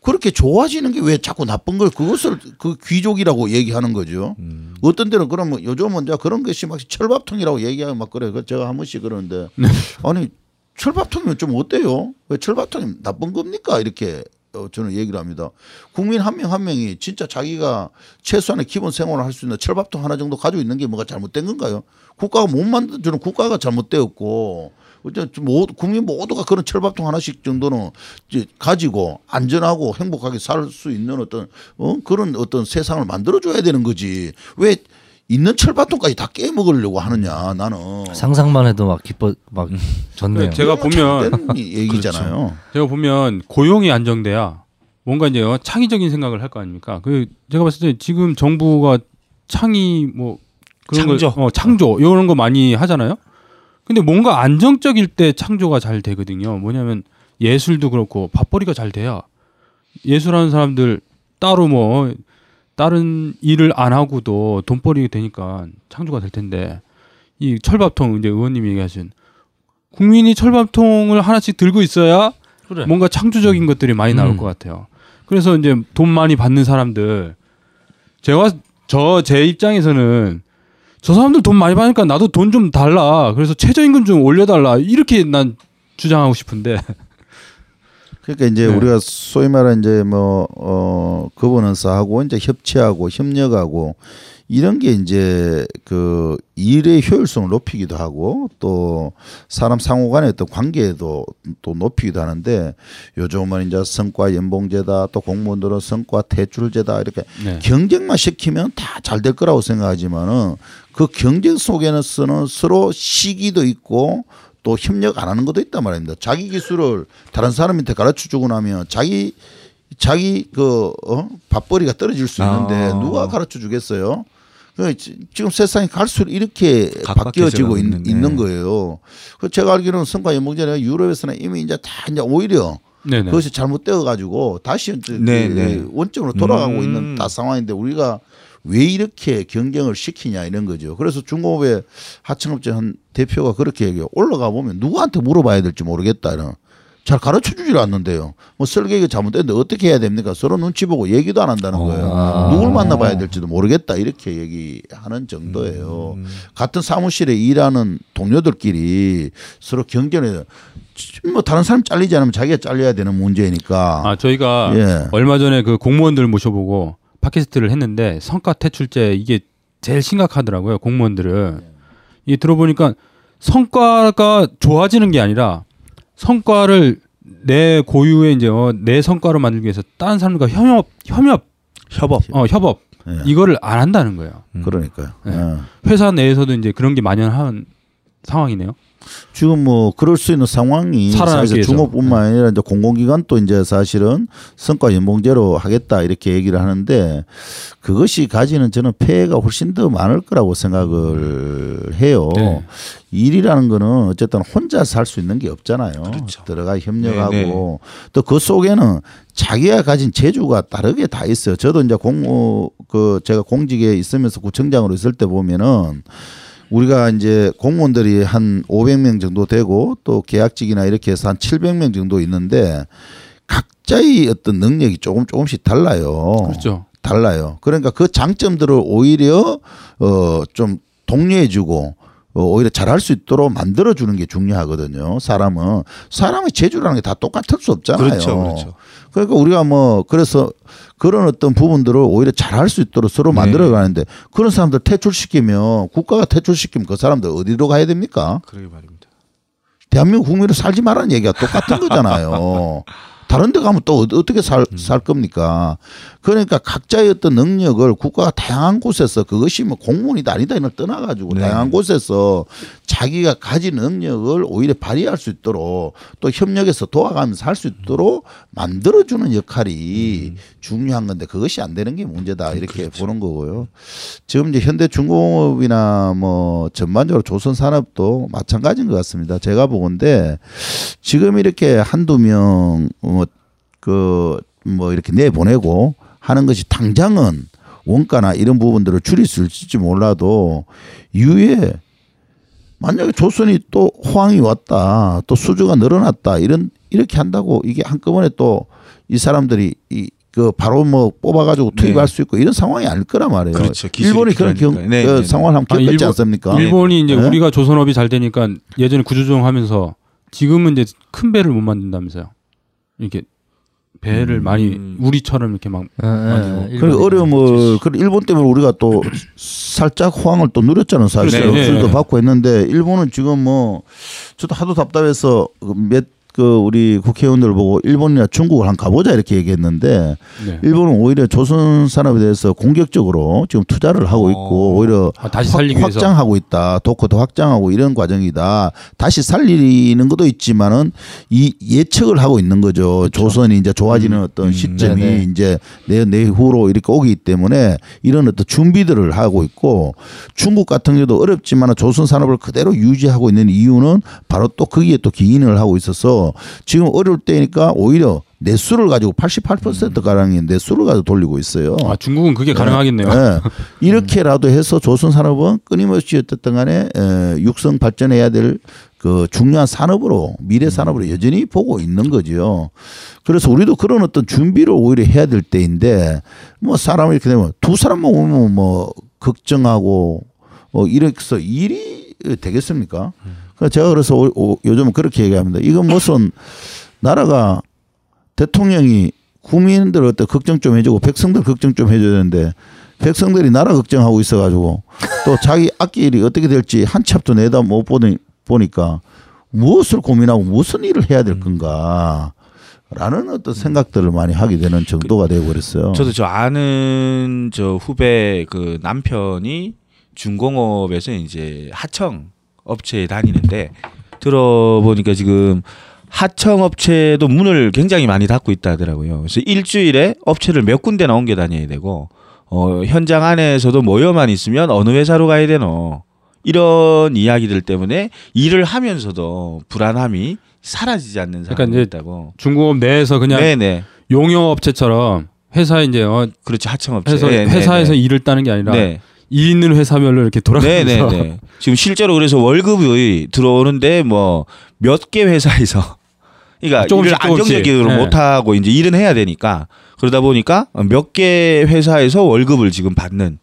그렇게 좋아지는 게 왜 자꾸 나쁜 걸 그것을 그 귀족이라고 얘기하는 거죠. 음. 어떤 데는 그러면 요즘은 이제 그런 것이 막 철밥통이라고 얘기하고 막 그래. 그 제가 한 번씩 그러는데 아니 철밥통이면 좀 어때요? 왜 철밥통이 나쁜 겁니까? 이렇게 어, 저는 얘기를 합니다. 국민 한명한 명이 진짜 자기가 최소한의 기본 생활을 할 수 있는 철밥통 하나 정도 가지고 있는 게 뭐가 잘못된 건가요? 국가가 못 만들어주는 국가가 잘못되었고 어쨌든 국민 모두가 그런 철밥통 하나씩 정도는 이제 가지고 안전하고 행복하게 살 수 있는 어떤 어? 그런 어떤 세상을 만들어줘야 되는 거지. 왜 있는 철밥통까지 다 깨먹으려고 하느냐 나는. 상상만 해도 막 기뻐 막 좋네요. 네, 제가 보면 얘기잖아요. 제가 보면 고용이 안정돼야 뭔가 이제 어, 창의적인 생각을 할 거 아닙니까? 그 제가 봤을 때 지금 정부가 창의 뭐 그런 창조. 걸, 어, 창조 이런 거 많이 하잖아요. 근데 뭔가 안정적일 때 창조가 잘 되거든요. 뭐냐면 예술도 그렇고 밥벌이가 잘 돼야 예술하는 사람들 따로 뭐 다른 일을 안 하고도 돈벌이 되니까 창조가 될 텐데 이 철밥통 이제 의원님이 얘기하신 국민이 철밥통을 하나씩 들고 있어야 그래. 뭔가 창조적인 것들이 많이 나올 음. 것 같아요. 그래서 이제 돈 많이 받는 사람들 제가 저 제 입장에서는 저 사람들 돈 많이 받으니까 나도 돈 좀 달라. 그래서 최저임금 좀 올려달라. 이렇게 난 주장하고 싶은데 그러니까 이제 네. 우리가 소위 말하는 이제 뭐 어 거버넌스하고 이제 협치하고 협력하고 이런 게 이제 그 일의 효율성을 높이기도 하고 또 사람 상호 간의 어떤 관계도 또 높이기도 하는데 요즘은 이제 성과 연봉제다 또 공무원들은 성과 대출제다 이렇게 네. 경쟁만 시키면 다 잘 될 거라고 생각하지만은 그 경쟁 속에는 쓰는 서로 시기도 있고 또 협력 안 하는 것도 있단 말입니다. 자기 기술을 다른 사람한테 가르쳐 주고 나면 자기 자기 그 어? 밥벌이가 떨어질 수 있는데 아. 누가 가르쳐 주겠어요? 그 지- 지금 세상이 갈수록 이렇게 바뀌어지고 있, 있는, 네. 거예요. 그 제가 알기로는 성과 연봉제가 유럽에서는 이미 이제 다 이제 오히려 네네. 그것이 잘못되어 가지고 다시 이제 네, 그 네. 원점으로 돌아가고 음. 있는 다 상황인데 우리가 왜 이렇게 경쟁을 시키냐 이런 거죠. 그래서 중공업의 하청업체 한 대표가 그렇게 얘기해요. 올라가 보면 누구한테 물어봐야 될지 모르겠다. 이런. 잘 가르쳐 주질 않는데요. 뭐 설계가 잘못됐는데 어떻게 해야 됩니까? 서로 눈치 보고 얘기도 안 한다는 거예요. 아. 누굴 만나봐야 될지도 모르겠다. 이렇게 얘기하는 정도예요. 같은 사무실에 일하는 동료들끼리 서로 경쟁을 뭐 다른 사람 잘리지 않으면 자기가 잘려야 되는 문제니까. 아 저희가 예. 얼마 전에 그 공무원들 모셔보고 팟캐스트를 했는데 성과 퇴출제 이게 제일 심각하더라고요 공무원들은 이 들어보니까 성과가 좋아지는 게 아니라 성과를 내 고유의 이제 어, 내 성과로 만들기 위해서 다른 사람과 협업 협업 협업. 어 협업 예. 이거를 안 한다는 거예요 그러니까요. 네. 예. 회사 내에서도 이제 그런 게 만연한 상황이네요 지금 뭐 그럴 수 있는 상황이 사실 위해서. 네. 중업뿐만 아니라 이제 공공기관도 이제 사실은 성과 연봉제로 하겠다 이렇게 얘기를 하는데 그것이 가지는 저는 폐해가 훨씬 더 많을 거라고 생각을 해요. 네. 일이라는 거는 어쨌든 혼자 살 수 있는 게 없잖아요. 그렇죠. 들어가 협력하고 네, 네. 또그 속에는 자기가 가진 재주가 다르게 다 있어요. 저도 이제 공무 그 제가 공직에 있으면서 구청장으로 있을 때 보면은 우리가 이제 공무원들이 한 500명 정도 되고 또 계약직이나 이렇게 해서 한 700명 정도 있는데 각자의 어떤 능력이 조금 조금씩 달라요. 그렇죠 달라요. 그러니까 그 장점들을 오히려 어좀 독려해주고 어, 오히려 잘할 수 있도록 만들어주는 게 중요하거든요. 사람은 사람의 재주라는 게 다 똑같을 수 없잖아요. 그렇죠, 그렇죠. 그러니까 우리가 뭐 그래서 그런 어떤 부분들을 오히려 잘할 수 있도록 서로 네. 만들어 가는데 그런 사람들 퇴출시키면 국가가 퇴출시키면 그 사람들 어디로 가야 됩니까? 그러게 말입니다. 대한민국 국민으로 살지 말라는 얘기가 똑같은 거잖아요. 다른 데 가면 또 어- 어떻게 살, 살 겁니까? 그러니까 각자의 어떤 능력을 국가가 다양한 곳에서 그것이 뭐 공무원이다 아니다 이걸 떠나가지고 네. 다양한 곳에서 자기가 가진 능력을 오히려 발휘할 수 있도록 또 협력해서 도와가면서 할 수 있도록 만들어주는 역할이 중요한 건데 그것이 안 되는 게 문제다 이렇게 보는 거고요. 지금 이제 현대중공업이나 뭐 전반적으로 조선산업도 마찬가지인 것 같습니다. 제가 보건데 지금 이렇게 한두 명뭐그뭐 이렇게 내보내고 하는 것이 당장은 원가나 이런 부분들을 줄일 수 있을지 몰라도 이후에 만약에 조선이 또 호황이 왔다 또 수주가 늘어났다 이런 이렇게 한다고 이게 한꺼번에 또 이 사람들이 이그 바로 뭐 뽑아가지고 투입할 수 있고 이런 상황이 아닐 거란 말이에요. 그렇죠. 일본이 그런 경. 네, 그 네, 네. 상황을 한번 겪었지 일본- 않습니까? 일본이 이제 네? 우리가 조선업이 잘 되니까 예전에 구조조정하면서 지금은 이제 큰 배를 못 만든다면서요. 이렇게 배를 음. 많이 우리처럼 이렇게 막 예, 예, 그리고 일본이. 어려움을 그 일본 때문에 우리가 또 살짝 호황을 또 누렸잖아요 사실 그렇죠. 네, 수주도 네. 받고 했는데 일본은 지금 뭐 저도 하도 답답해서 몇 그 우리 국회의원들 보고 일본이나 중국을 한 가보자 이렇게 얘기했는데 네. 일본은 오히려 조선 산업에 대해서 공격적으로 지금 투자를 하고 있고 어. 오히려 아, 다시 확- 확장하고 있다. 도커도 확장하고 이런 과정이다. 다시 살리는 것도 있지만은 이 예측을 하고 있는 거죠. 조선이 이제 좋아지는 어떤 시점이 네네. 이제 내 내 후로 이렇게 오기 때문에 이런 어떤 준비들을 하고 있고 중국 같은 경우도 어렵지만 조선 산업을 그대로 유지하고 있는 이유는 바로 또 거기에 또 기인을 하고 있어서 지금 어려울 때니까 오히려 내수를 가지고 88% 가량의 내수를 가지고 돌리고 있어요. 아 중국은 그게 가능하겠네요. 네. 이렇게라도 해서 조선 산업은 끊임없이 어쨌든 간에 에, 육성 발전해야 될 그 중요한 산업으로 미래 산업으로 여전히 보고 있는 거죠. 그래서 우리도 그런 어떤 준비를 오히려 해야 될 때인데 뭐 사람이 이렇게 되면 두 사람만 오면 뭐 걱정하고 뭐 이래서 일이 되겠습니까? 그래서 제가 그래서 오- 오- 요즘은 그렇게 얘기합니다. 이건 무슨 나라가 대통령이 국민들 어때 걱정 좀 해주고 백성들 걱정 좀 해줘야 되는데 백성들이 나라 걱정하고 있어가지고 또 자기 앞길이 어떻게 될지 한 치 앞도 내다 못 보니, 보니까 무엇을 고민하고 무슨 일을 해야 될 건가 라는 어떤 생각들을 많이 하게 되는 정도가 되어 버렸어요. 저도 저 아는 저 후배 그 남편이 중공업에서 이제 하청 업체에 다니는데 들어보니까 지금 하청 업체도 문을 굉장히 많이 닫고 있다 하더라고요. 그래서 일주일에 업체를 몇 군데나 옮겨 다녀야 되고 어 현장 안에서도 모여만 있으면 어느 회사로 가야 되노 이런 이야기들 때문에 일을 하면서도 불안함이 사라지지 않는 그러니까 사람이 이제 있다고. 중공업 내에서 그냥 네네. 용역 업체처럼 회사에 이제 어, 그렇죠 하청 업체. 해서 네, 네, 회사에서 네. 일을 따는 게 아니라 네. 일 있는 회사별로 이렇게 돌아가면서 네네네. 지금 실제로 그래서 월급이 들어오는데 뭐 몇 개 회사에서 그러니까 조금씩, 일을 안정적으로. 네. 못 하고 이제 일은 해야 되니까 그러다 보니까 몇 개 회사에서 월급을 지금 받는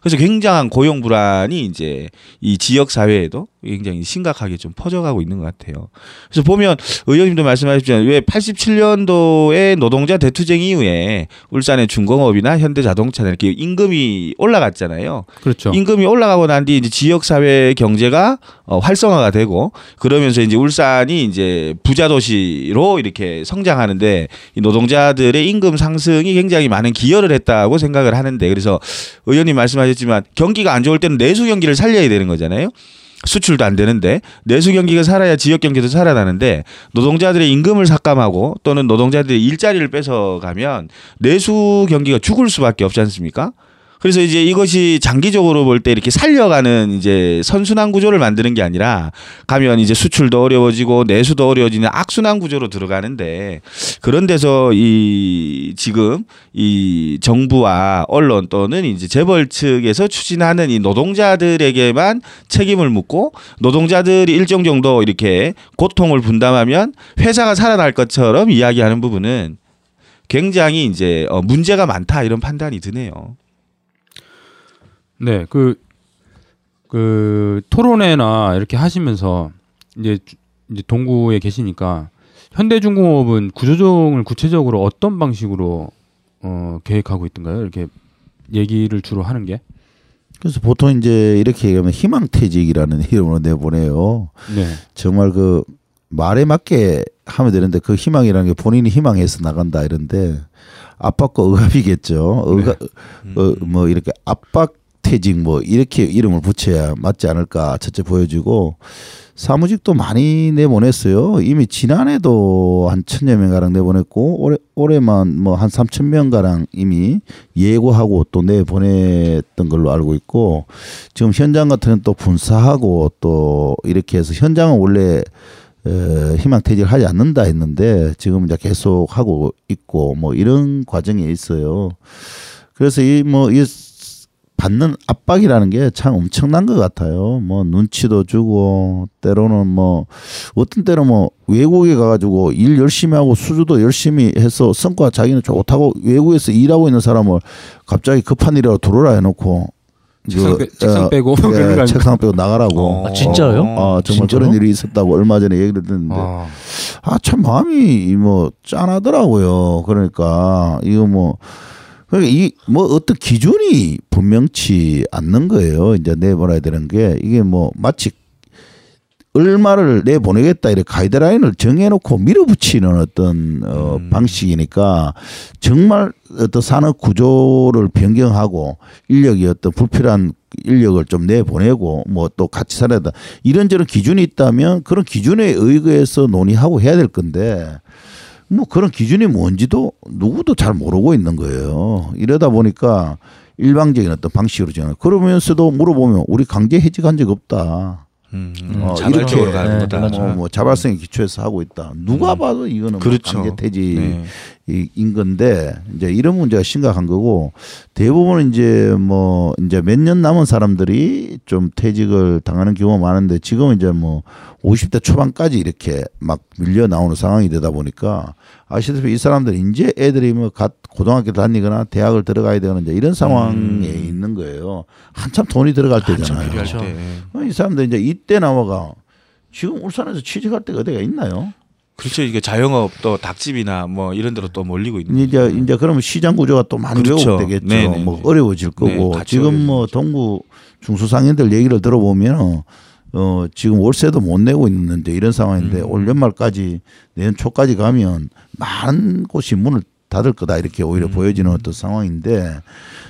그래서 굉장한 고용 불안이 이제 이 지역 사회에도 굉장히 심각하게 좀 퍼져가고 있는 것 같아요. 그래서 보면 의원님도 말씀하셨지만 왜 87년도에 노동자 대투쟁 이후에 울산의 중공업이나 현대자동차나 이렇게 임금이 올라갔잖아요. 그렇죠. 임금이 올라가고 난 뒤 이제 지역 사회 경제가 어, 활성화가 되고 그러면서 이제 울산이 이제 부자 도시로 이렇게 성장하는데 이 노동자들의 임금 상승이 굉장히 많은 기여를 했다고 생각을 하는데 그래서 의원님 말씀하셨지만 경기가 안 좋을 때는 내수 경기를 살려야 되는 거잖아요. 수출도 안 되는데 내수 경기가 살아야 지역 경제도 살아나는데 노동자들의 임금을 삭감하고 또는 노동자들의 일자리를 뺏어가면 내수 경기가 죽을 수밖에 없지 않습니까? 그래서 이제 이것이 장기적으로 볼 때 이렇게 살려가는 이제 선순환 구조를 만드는 게 아니라 가면 이제 수출도 어려워지고 내수도 어려워지는 악순환 구조로 들어가는데 그런 데서 이 지금 이 정부와 언론 또는 이제 재벌 측에서 추진하는 이 노동자들에게만 책임을 묻고 노동자들이 일정 정도 이렇게 고통을 분담하면 회사가 살아날 것처럼 이야기하는 부분은 굉장히 이제 어, 문제가 많다 이런 판단이 드네요. 네, 그, 그 토론회나 이렇게 하시면서 이제 주- 이제 동구에 계시니까 현대중공업은 구조조정을 구체적으로 어떤 방식으로 어, 계획하고 있던가요? 이렇게 얘기를 주로 하는 게? 그래서 보통 이제 이렇게 얘기하면 희망퇴직이라는 이름으로 내보내요. 네, 정말 그 말에 맞게 하면 되는데 그 희망이라는 게 본인이 희망해서 나간다 이런데 압박과 억압이겠죠. 억압, 어, 뭐 이렇게 압박 퇴직 뭐 이렇게 이름을 붙여야 맞지 않을까 첫째 보여지고 사무직도 많이 내보냈어요. 이미 지난해도 한 천여 명 가량 내보냈고 올해 올해만 뭐 한 삼천 명 가량 이미 예고하고 또 내보냈던 걸로 알고 있고 지금 현장 같은 또 분사하고 또 이렇게 해서 현장은 원래 에, 희망 퇴직을 하지 않는다 했는데 지금 이제 계속 하고 있고 뭐 이런 과정에 있어요. 그래서 이뭐이 받는 압박이라는 게 참 엄청난 것 같아요. 뭐 눈치도 주고 때로는 뭐 어떤 때는 뭐 외국에 가가지고 일 열심히 하고 수주도 열심히 해서 성과 자기는 좋다고 외국에서 일하고 있는 사람을 갑자기 급한 일이라고 들어오라 해놓고 책상, 그, 빼, 책상 어, 빼고 예? 책상 빼고 나가라고. 아, 진짜요? 아, 정말 진짜로? 그런 일이 있었다고 얼마 전에 얘기를 듣는데 아, 아참 마음이 뭐 짠하더라고요. 그러니까 이거 뭐 그러니까 이뭐 어떤 기준이 분명치 않는 거예요. 이제 내보내야 되는 게 이게 뭐 마치 얼마를 내보내겠다 이렇게 가이드라인을 정해놓고 밀어붙이는 어떤 어 음. 방식이니까 정말 어떤 산업 구조를 변경하고 인력이 어떤 불필요한 인력을 좀 내보내고 뭐 또 같이 살아야 다 이런저런 기준이 있다면 그런 기준에 의거해서 논의하고 해야 될 건데 뭐 그런 기준이 뭔지도 누구도 잘 모르고 있는 거예요. 이러다 보니까 일방적인 어떤 방식으로 정해. 그러면서도 물어보면 우리 강제 해직한 적 없다. 음, 어, 자발적으로 가는 네, 거다. 맞아요. 뭐, 뭐 자발성에 기초해서 하고 있다. 누가 음. 봐도 이거는 그렇죠. 뭐 강제 퇴직 인 네. 건데 이제 이런 문제가 심각한 거고 대부분 이제 뭐 이제 몇 년 남은 사람들이 좀 퇴직을 당하는 경우가 많은데 지금 이제 뭐 50대 초반까지 이렇게 막 밀려 나오는 상황이 되다 보니까 아시다시피 이 사람들 이제 애들이 뭐 갓 고등학교 다니거나 대학을 들어가야 되는 이제 이런 상황에 음. 있는 거예요. 한참 돈이 들어갈 때잖아요. 필요할 그렇죠. 때. 어, 이 사람들 이제 이때 나와가 지금 울산에서 취직할 데가 어디가 있나요? 그렇죠. 이게 자영업 또 닭집이나 뭐 이런 데로 또 몰리고 있는. 이제 거죠. 이제 그러면 시장 구조가 또 많이 그렇죠. 왜곡되겠죠. 네네. 뭐 어려워질 거고 네, 지금 뭐 동구 중소상인들 얘기를 들어보면 어 지금 월세도 못 내고 있는데 이런 상황인데 음. 올 연말까지 내년 초까지 가면 많은 곳이 문을 닫을 거다 이렇게 오히려 음. 보여지는 어떤 상황인데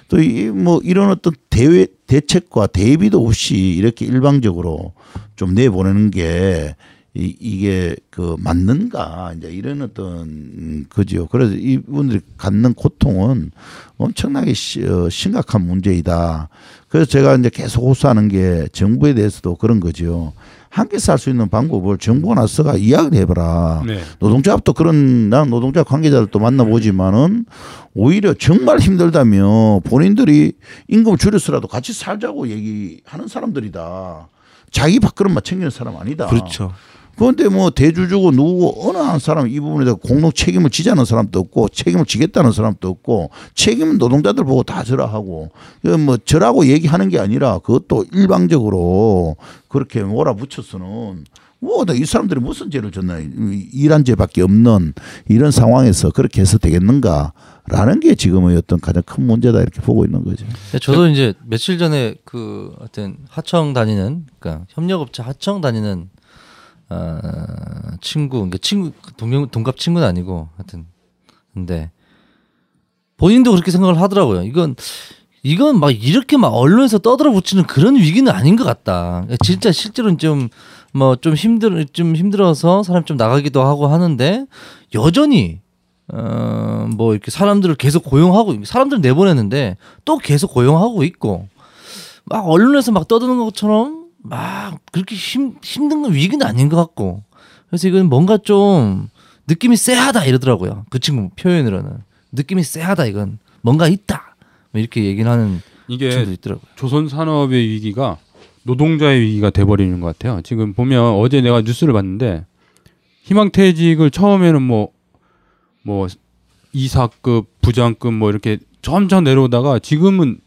또 이 뭐 이런 어떤 대외 대책과 대비도 없이 이렇게 일방적으로 좀 내보내는 게 이, 이게 그 맞는가 이제 이런 어떤 음, 그지요. 그래서 이분들이 갖는 고통은 엄청나게 시, 어, 심각한 문제이다. 그래서 제가 이제 계속 호소하는 게 정부에 대해서도 그런 거죠. 함께 살 수 있는 방법을 정부가 나서가 이야기를 해봐라. 네. 노동조합도 그런 난 노동자 관계자들도 만나보지만은 오히려 정말 힘들다며 본인들이 임금을 줄여서라도 같이 살자고 얘기하는 사람들이다. 자기 밥그릇만 챙기는 사람 아니다. 그렇죠. 그런데 뭐 대주주고 누구고 어느 한 사람 이 부분에 대해 공동 책임을 지자는 사람도 없고 책임을 지겠다는 사람도 없고 책임은 노동자들 보고 다 져라 하고 뭐 저라고 얘기하는 게 아니라 그것도 일방적으로 그렇게 몰아붙여서는 뭐이 사람들이 무슨 죄를 졌나 일한 죄밖에 없는 이런 상황에서 그렇게 해서 되겠는가라는 게 지금의 어떤 가장 큰 문제다 이렇게 보고 있는 거죠. 근데 저도 이제 며칠 전에 그 하여튼 하청 다니는 그러니까 협력업체 하청 다니는 어, 친구 그러니까 친구 동명 동갑 친구는 아니고 하여튼 근데 본인도 그렇게 생각을 하더라고요. 이건 이건 막 이렇게 막 언론에서 떠들어 붙이는 그런 위기는 아닌 것 같다. 진짜 실제로는 좀 뭐 좀 힘들 좀 힘들어서 사람 좀 나가기도 하고 하는데 여전히 어뭐 이렇게 사람들을 계속 고용하고 사람들 내보내는데 또 계속 고용하고 있고 막 언론에서 막 떠드는 것처럼 막 그렇게 힘 힘든 건 위기는 아닌 것 같고. 그래서 이건 뭔가 좀 느낌이 쎄하다 이러더라고요. 그 친구 표현으로는. 느낌이 쎄하다 이건. 뭔가 있다. 뭐 이렇게 얘기를 하는 이게. 조선 산업의 위기가 노동자의 위기가 돼버리는 것 같아요. 지금 보면 어제 내가 뉴스를 봤는데 희망퇴직을 처음에는 뭐뭐 이사급, 부장급 뭐 이렇게 점점 내려오다가 지금은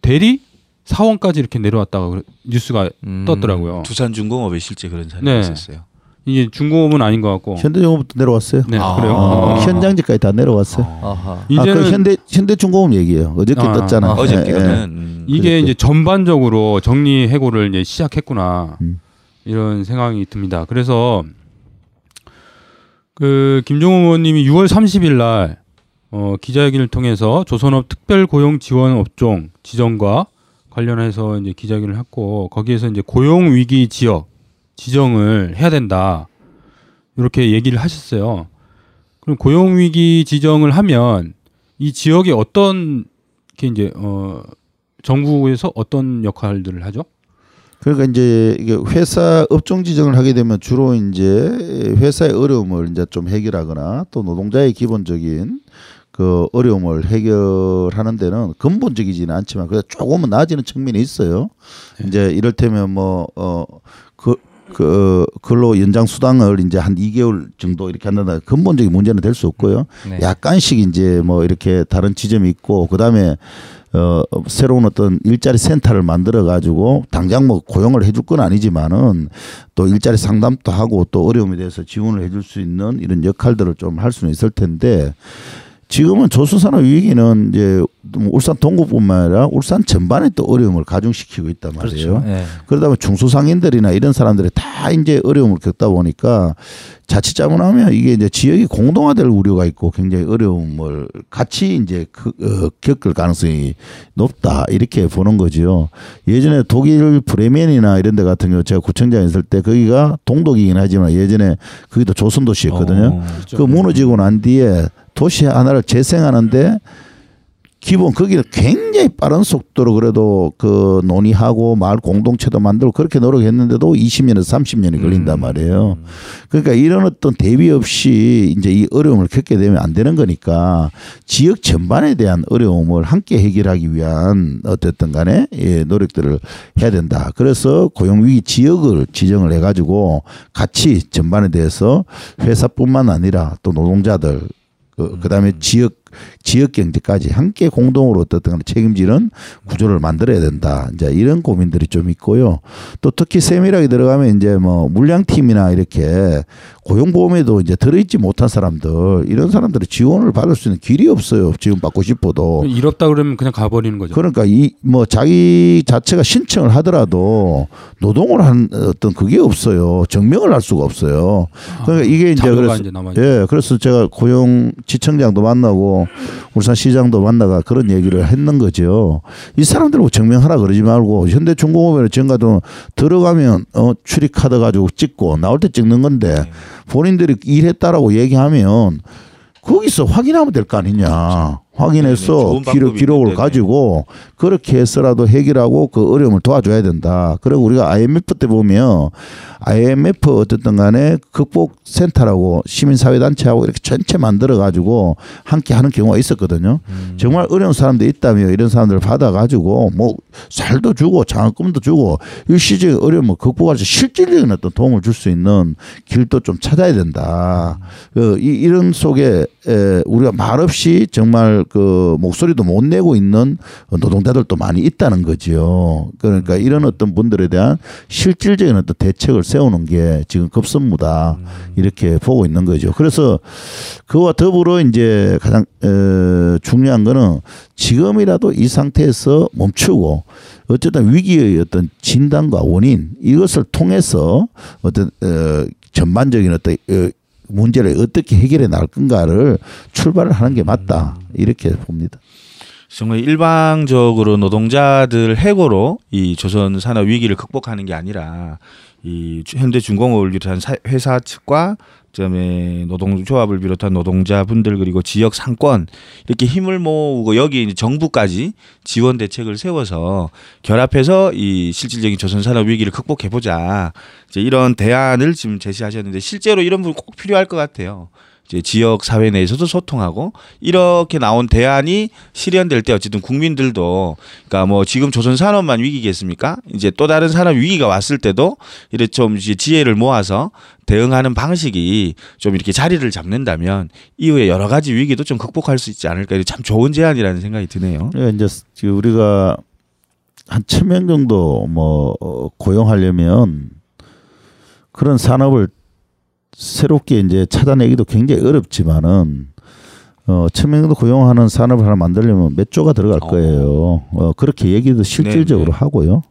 대리 사원까지 이렇게 내려왔다가 뉴스가 음. 떴더라고요. 두산중공업에 실제 그런 사례가 네. 있었어요. 이게 중공업은 아닌 것 같고. 현대중공업부터 내려왔어요. 네, 아. 그래요. 어. 어. 현장직까지 다 내려왔어요. 아하. 아, 이제는 그 현대 현대중공업 얘기예요. 어저께 아, 떴잖아요. 아, 예, 예. 어저께는 음. 이게 그렇게. 이제 전반적으로 정리 해고를 이제 시작했구나 음. 이런 생각이 듭니다. 그래서 그 김종호 의원님이 6월 30일 날 어, 기자회견을 통해서 조선업 특별 고용 지원 업종 지정과 관련해서 이제 기자회견을 했고 거기에서 이제 고용 위기 지역 지정을 해야 된다 이렇게 얘기를 하셨어요. 그럼 고용 위기 지정을 하면 이 지역이 어떤 게 이제 어 정부에서 어떤 역할들을 하죠? 그러니까 이제 회사 업종 지정을 하게 되면 주로 이제 회사의 어려움을 이제 좀 해결하거나 또 노동자의 기본적인 그 어려움을 해결하는 데는 근본적이지는 않지만 그래도 조금은 나아지는 측면이 있어요. 이제 이를테면 뭐어그 그 근로 연장 수당을 이제 한 2개월 정도 이렇게 한다. 근본적인 문제는 될 수 없고요. 네. 약간씩 이제 뭐 이렇게 다른 지점이 있고 그다음에 어 새로운 어떤 일자리 센터를 만들어 가지고 당장 뭐 고용을 해줄 건 아니지만은 또 일자리 상담도 하고 또 어려움에 대해서 지원을 해줄 수 있는 이런 역할들을 좀 할 수는 있을 텐데 지금은 조선산업 위기는 이제 뭐 울산 동구뿐만 아니라 울산 전반에 또 어려움을 가중시키고 있단 말이에요. 그렇죠. 예. 그러다 보면 중소상인들이나 이런 사람들이 다 이제 어려움을 겪다 보니까 자칫 잘못하면 이게 이제 지역이 공동화될 우려가 있고 굉장히 어려움을 같이 이제 그, 어, 겪을 가능성이 높다 이렇게 보는 거지요. 예전에 독일 브레멘이나 이런 데 같은 경우 제가 구청장에 있을 때 거기가 동독이긴 하지만 예전에 거기도 조선 도시였거든요. 어. 그렇죠. 그 무너지고 난 뒤에 도시 하나를 재생하는데 기본 거기는 굉장히 빠른 속도로 그래도 그 논의하고 마을 공동체도 만들고 그렇게 노력했는데도 20년에서 30년이 걸린단 말이에요. 그러니까 이런 어떤 대비 없이 이제 이 어려움을 겪게 되면 안 되는 거니까 지역 전반에 대한 어려움을 함께 해결하기 위한 어쨌든 간에 예, 노력들을 해야 된다. 그래서 고용위기 지역을 지정을 해가지고 같이 전반에 대해서 회사뿐만 아니라 또 노동자들 그, 그다음에 지역 지역 경제까지 함께 공동으로 어떻든 간에 책임지는 구조를 만들어야 된다. 이제 이런 고민들이 좀 있고요. 또 특히 세밀하게 들어가면 이제 뭐 물량팀이나 이렇게 고용보험에도 이제 들어있지 못한 사람들 이런 사람들이 지원을 받을 수 있는 길이 없어요. 지금 받고 싶어도. 이롭다 그러면 그냥 가버리는 거죠. 그러니까 이 뭐 자기 자체가 신청을 하더라도 노동을 한 어떤 그게 없어요. 증명을 할 수가 없어요. 그러니까 이게 이제 자료가 그래서 이제 예, 그래서 제가 고용 지청장도 만나고 울산 시장도 만나가 그런 얘기를 했는 거죠. 이 사람들 뭐 증명하라 그러지 말고 현대중공업에 지금 가도 들어가면 어 출입 카드 가지고 찍고 나올 때 찍는 건데 본인들이 일했다라고 얘기하면 거기서 확인하면 될 거 아니냐. 확인해서 네네, 좋은 기록, 기록을 네. 가지고 그렇게 해서라도 해결하고 그 어려움을 도와줘야 된다. 그리고 우리가 IMF 때 보면 IMF 어쨌든 간에 극복센터라고 시민사회단체하고 이렇게 전체 만들어가지고 함께 하는 경우가 있었거든요. 음. 정말 어려운 사람들 있다며 이런 사람들을 받아가지고 뭐 살도 주고 장학금도 주고 일시적인 어려움을 극복할 수 실질적인 어떤 도움을 줄 수 있는 길도 좀 찾아야 된다. 그 이, 이런 속에 에, 우리가 말없이 정말 그 목소리도 못 내고 있는 노동자들도 많이 있다는 거지요. 그러니까 이런 어떤 분들에 대한 실질적인 어떤 대책을 세우는 게 지금 급선무다 이렇게 보고 있는 거죠. 그래서 그와 더불어 이제 가장 어, 중요한 거는 지금이라도 이 상태에서 멈추고 어쨌든 위기의 어떤 진단과 원인 이것을 통해서 어떤 어, 전반적인 어떤 어, 문제를 어떻게 해결해 나갈 건가를 출발을 하는 게 맞다 이렇게 봅니다. 정말 일방적으로 노동자들 해고로 이 조선 산업 위기를 극복하는 게 아니라 이 현대 중공업을 비롯한 사- 회사 측과 그다음에 노동조합을 비롯한 노동자분들 그리고 지역 상권 이렇게 힘을 모으고 여기 이제 정부까지 지원 대책을 세워서 결합해서 이 실질적인 조선 산업 위기를 극복해 보자. 이제 이런 대안을 지금 제시하셨는데 실제로 이런 부분 꼭 필요할 것 같아요. 이제 지역 사회 내에서도 소통하고 이렇게 나온 대안이 실현될 때 어쨌든 국민들도 그러니까 뭐 지금 조선 산업만 위기겠습니까? 이제 또 다른 산업 위기가 왔을 때도 이렇게 좀 지혜를 모아서 대응하는 방식이 좀 이렇게 자리를 잡는다면 이후에 여러 가지 위기도 좀 극복할 수 있지 않을까 참 좋은 제안이라는 생각이 드네요. 그러니까 이제 우리가 한 천 명 정도 뭐 어, 고용하려면 그런 산업을 새롭게 이제 찾아내기도 굉장히 어렵지만은 어, 천명 정도 고용하는 산업을 하나 만들려면 몇 조가 들어갈 어. 거예요. 어, 그렇게 얘기도 실질적으로 네, 네. 하고요.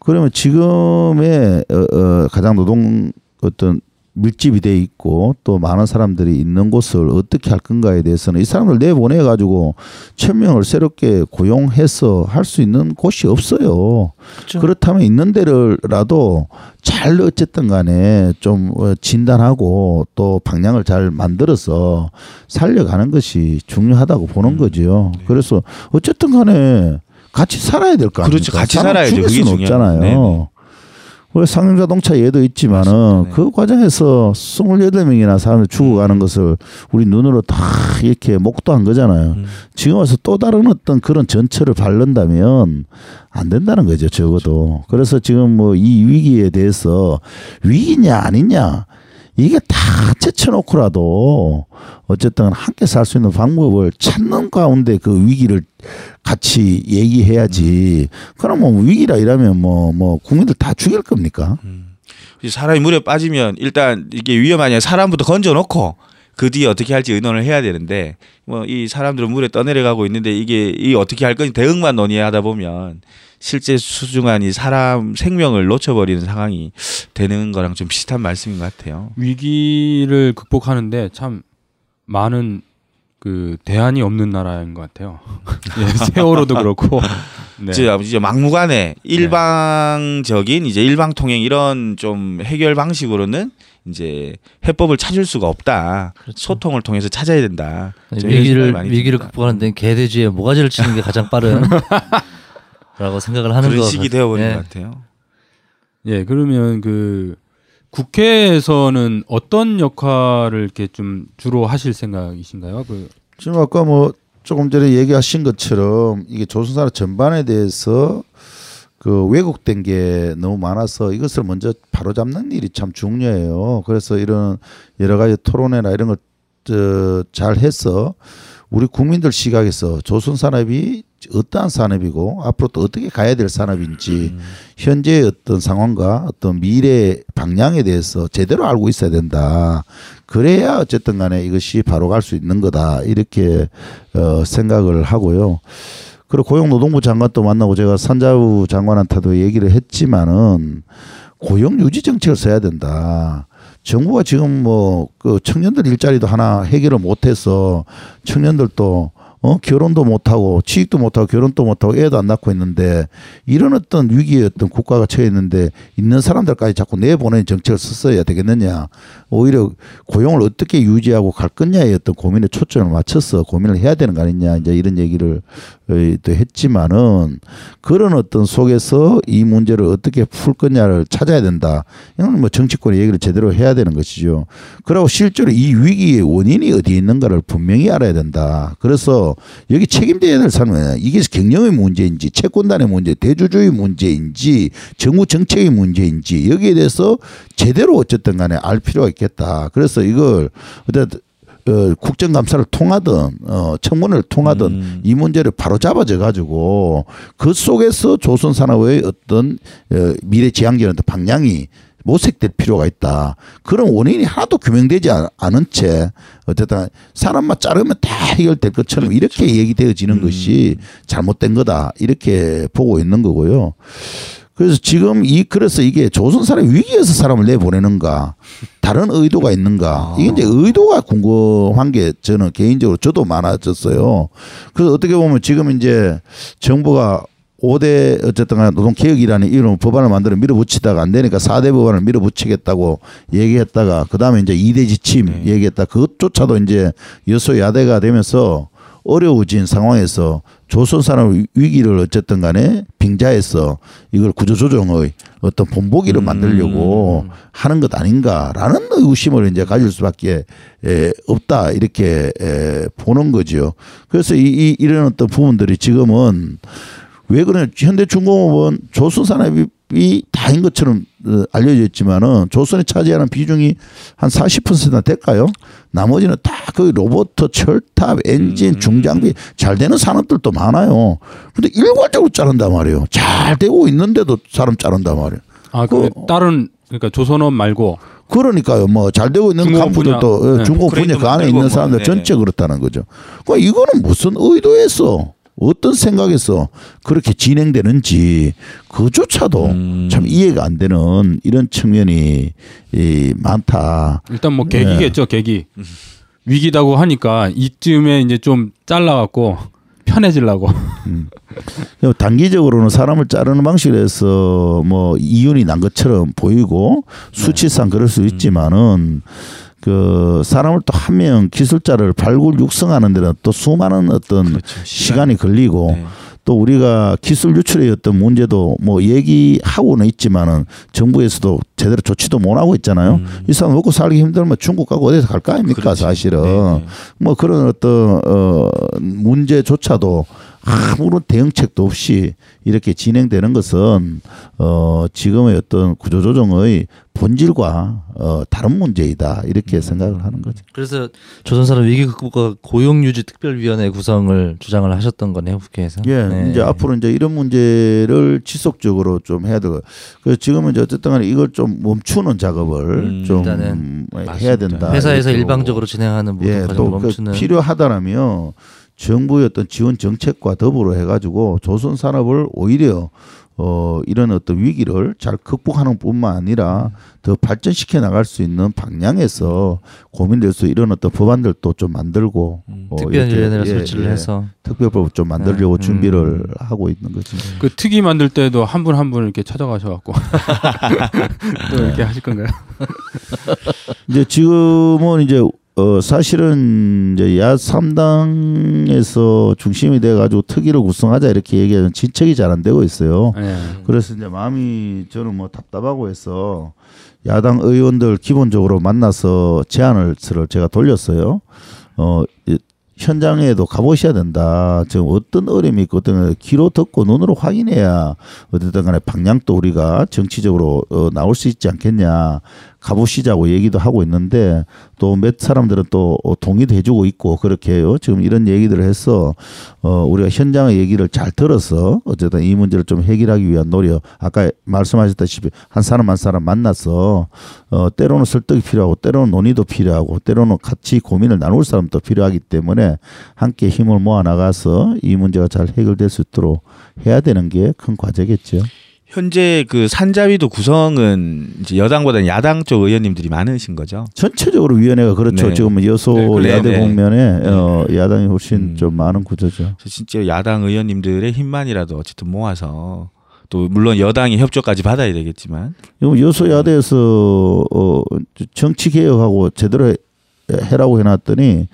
그러면 지금의 어, 어, 가장 노동 어떤 밀집이 돼 있고 또 많은 사람들이 있는 곳을 어떻게 할 건가에 대해서는 이 사람을 내보내 가지고 천 명을 새롭게 고용해서 할 수 있는 곳이 없어요. 그렇죠. 그렇다면 있는 데를라도 잘 어쨌든 간에 좀 어, 진단하고 또 방향을 잘 만들어서 살려가는 것이 중요하다고 보는 음, 거죠. 네. 그래서 어쨌든 간에 같이 살아야 될 거 아닙니까? 그렇죠. 같이 살아야죠. 죽일 그게 없잖아요. 우리 상용자동차 예도 있지만은 맞습니다. 네. 그 과정에서 28명이나 사람이 죽어가는 것을 우리 눈으로 다 이렇게 목도한 거잖아요. 음. 지금 와서 또 다른 어떤 그런 전철을 밟는다면 안 된다는 거죠, 적어도. 그래서 지금 뭐 이 위기에 대해서 위기냐 아니냐 이게 다 제쳐놓고라도 어쨌든 함께 살 수 있는 방법을 찾는 가운데 그 위기를 같이 얘기해야지. 그럼 뭐 위기라 이러면 뭐뭐 국민들 다 죽일 겁니까? 사람이 물에 빠지면 일단 이게 위험하냐 사람부터 건져놓고 그 뒤에 어떻게 할지 의논을 해야 되는데 뭐 이 사람들은 물에 떠내려가고 있는데 이게 이 어떻게 할 건지 대응만 논의하다 보면 실제 수중한 이 사람 생명을 놓쳐버리는 상황이 되는 거랑 좀 비슷한 말씀인 것 같아요. 위기를 극복하는데 참 많은 그 대안이 없는 나라인 것 같아요. 예, 세월호도 그렇고. 네. 이제 이제 막무가내 일방적인 이제 일방 통행 이런 좀 해결 방식으로는 이제 해법을 찾을 수가 없다. 그렇죠. 소통을 통해서 찾아야 된다. 위기를 위기를 듭니다. 극복하는 데는 개돼지에 모가지를 치는 게 가장 빠른 라고 생각을 하는 그런 거 식이 되어버린 예. 것 같아요. 예, 그러면 그 국회에서는 어떤 역할을 이렇게 좀 주로 하실 생각이신가요? 그 지금 아까 뭐 조금 전에 얘기하신 것처럼 이게 조선사라 전반에 대해서 그 왜곡된 게 너무 많아서 이것을 먼저 바로잡는 일이 참 중요해요. 그래서 이런 여러 가지 토론회나 이런 걸 잘 해서 우리 국민들 시각에서 조선 산업이 어떠한 산업이고 앞으로 또 어떻게 가야 될 산업인지 현재의 어떤 상황과 어떤 미래 방향에 대해서 제대로 알고 있어야 된다. 그래야 어쨌든 간에 이것이 바로 갈 수 있는 거다. 이렇게 어 생각을 하고요. 그리고 고용노동부 장관도 만나고 제가 산자부 장관한테도 얘기를 했지만은 고용 유지 정책을 써야 된다. 정부가 지금 뭐 그 청년들 일자리도 하나 해결을 못해서 청년들도 어 결혼도 못하고 취직도 못하고 결혼도 못하고 애도 안 낳고 있는데 이런 어떤 위기에 어떤 국가가 처해 있는데 있는 사람들까지 자꾸 내보내는 정책을 썼어야 되겠느냐. 오히려 고용을 어떻게 유지하고 갈 거냐에 어떤 고민에 초점을 맞춰서 고민을 해야 되는 거 아니냐. 이제 이런 얘기를 했지만은 그런 어떤 속에서 이 문제를 어떻게 풀 거냐를 찾아야 된다. 이건 뭐 정치권의 얘기를 제대로 해야 되는 것이죠. 그리고 실제로 이 위기의 원인이 어디에 있는가를 분명히 알아야 된다. 그래서 여기 책임져야 될 사람은 이게 경영의 문제인지 채권단의 문제, 대주주의 문제인지 정부 정책의 문제인지 여기에 대해서 제대로 어쨌든 간에 알 필요가 있겠다. 그래서 이걸 어쨌든 어, 국정감사를 통하든 어, 청문회를 통하든 음. 이 문제를 바로 잡아져 가지고 그 속에서 조선 산업의 어떤 어, 미래 지향적인 방향이 모색될 필요가 있다. 그런 원인이 하나도 규명되지 않- 않은 채 어쨌든 사람만 자르면 다 해결될 것처럼 이렇게 얘기되어지는 것이 잘못된 거다. 이렇게 보고 있는 거고요. 그래서 지금 이 그래서 이게 조선 사람 위기에서 사람을 내보내는가 다른 의도가 있는가 이게 이제 의도가 궁금한 게 저는 개인적으로 저도 많아졌어요. 그래서 어떻게 보면 지금 이제 정부가 5대 어쨌든 간에 노동개혁이라는 이름 법안을 만들어 밀어붙이다가 안 되니까 4대 법안을 밀어붙이겠다고 얘기했다가 그다음에 이제 2대 지침 얘기했다. 그것조차도 이제 여소야대가 되면서 어려워진 상황에서 조선 산업 위기를 어쨌든 간에 빙자해서 이걸 구조조정의 어떤 본보기를 만들려고 하는 것 아닌가라는 의구심을 이제 가질 수밖에 에, 없다 이렇게 에, 보는 거죠. 그래서 이, 이 이런 어떤 부분들이 지금은 왜 그러냐 현대중공업은 조선 산업이 다인 것처럼 어, 알려져 있지만은 조선이 차지하는 비중이 한 40%나 될까요? 나머지는 다 그 로봇, 철탑, 엔진, 중장비 잘 되는 산업들도 많아요. 근데 일괄적으로 자른단 말이에요. 잘 되고 있는데도 사람 자른단 말이에요. 아, 그 다른 그러니까 조선업 말고 그러니까요. 뭐 잘 되고 있는 간부들도 분야. 어, 네. 분야 그 안에 있는 사람들 뭐, 전체 네. 그렇다는 거죠. 그러니까 이거는 무슨 의도에서 어떤 생각에서 그렇게 진행되는지 그조차도 음. 참 이해가 안 되는 이런 측면이 이 많다. 일단 뭐 계기겠죠, 계기. 위기다고 하니까 이쯤에 이제 좀 잘라갖고 편해지려고. 단기적으로는 사람을 자르는 방식에서 뭐 이윤이 난 것처럼 보이고 수치상 그럴 수 있지만은 그 사람을 또 한 명 기술자를 발굴 육성하는 데는 또 수많은 어떤 그렇죠. 시간 이 걸리고 네. 또 우리가 기술 유출의 어떤 문제도 뭐 얘기하고는 있지만은 정부에서도 제대로 조치도 못 하고 있잖아요. 음. 이 사람 먹고 살기 힘들면 중국 가고 어디서 갈거 아닙니까 그렇지. 사실은. 네, 네. 뭐 그런 어떤 어 문제조차도 아무런 대응책도 없이 이렇게 진행되는 것은 어 지금의 어떤 구조조정의 본질과 어 다른 문제이다 음. 이렇게 생각을 하는 거죠. 그래서 조선산업 위기 극복과 고용 유지 특별위원회 구성을 주장을 하셨던 거네요 국회에서. 예, 네. 이제 앞으로 이제 이런 문제를 지속적으로 좀 해야 되고, 그래서 지금은 이제 어쨌든 간에 이걸 좀 멈추는 작업을 음, 좀 해야 맞습니다. 된다. 회사에서 일방적으로 진행하는 모든 예, 과정을 또그 멈추는. 필요하다라면 정부의 어떤 지원 정책과 더불어 해가지고 조선 산업을 오히려 어 이런 어떤 위기를 잘 극복하는 뿐만 아니라 더 발전시켜 나갈 수 있는 방향에서 고민될 수 이런 어떤 법안들도 좀 만들고 음, 어, 특별위원회를 예, 설치를 예. 해서 특별법 좀 만들려고 네. 준비를 음. 하고 있는 거지. 그 특위 만들 때도 한분 한 분 이렇게 찾아가셔갖고 또 이렇게 하실 건가요? 이제 지금은 이제 어 사실은 이제 야 3당에서 중심이 돼 가지고 특위를 구성하자 이렇게 얘기하는 진척이 잘 안 되고 있어요. 네. 그래서 이제 마음이 저는 뭐 답답하고 해서 야당 의원들 기본적으로 만나서 제안을 제가 돌렸어요. 어 이- 현장에도 가보셔야 된다. 지금 어떤 어려움이 있고 어떤 귀로 듣고 눈으로 확인해야 어쨌든 간에 방향도 우리가 정치적으로 어, 나올 수 있지 않겠냐. 가보시자고 얘기도 하고 있는데 또 몇 사람들은 또 어, 동의도 해주고 있고 그렇게 해요. 지금 이런 얘기들을 해서 어, 우리가 현장의 얘기를 잘 들어서 어쨌든 이 문제를 좀 해결하기 위한 노력. 아까 말씀하셨다시피 한 사람 한 사람 만나서 어, 때로는 설득이 필요하고 때로는 논의도 필요하고 때로는 같이 고민을 나눌 사람도 필요하기 때문에 함께 힘을 모아 나가서 이 문제가 잘 해결될 수 있도록 해야 되는 게 큰 과제겠죠. 현재 그 산자위도 구성은 이제 여당보다는 야당 쪽 의원님들이 많으신 거죠. 전체적으로 위원회가 그렇죠. 네. 지금 여소 네, 그래, 야대 네. 국면에 어, 야당이 훨씬 음. 좀 많은 구조죠. 진짜 야당 의원님들의 힘만이라도 어쨌든 모아서 또 물론 여당이 협조까지 받아야 되겠지만 이거 여소 야대에서 어, 정치 개혁하고 제대로 해- 해라고 해놨더니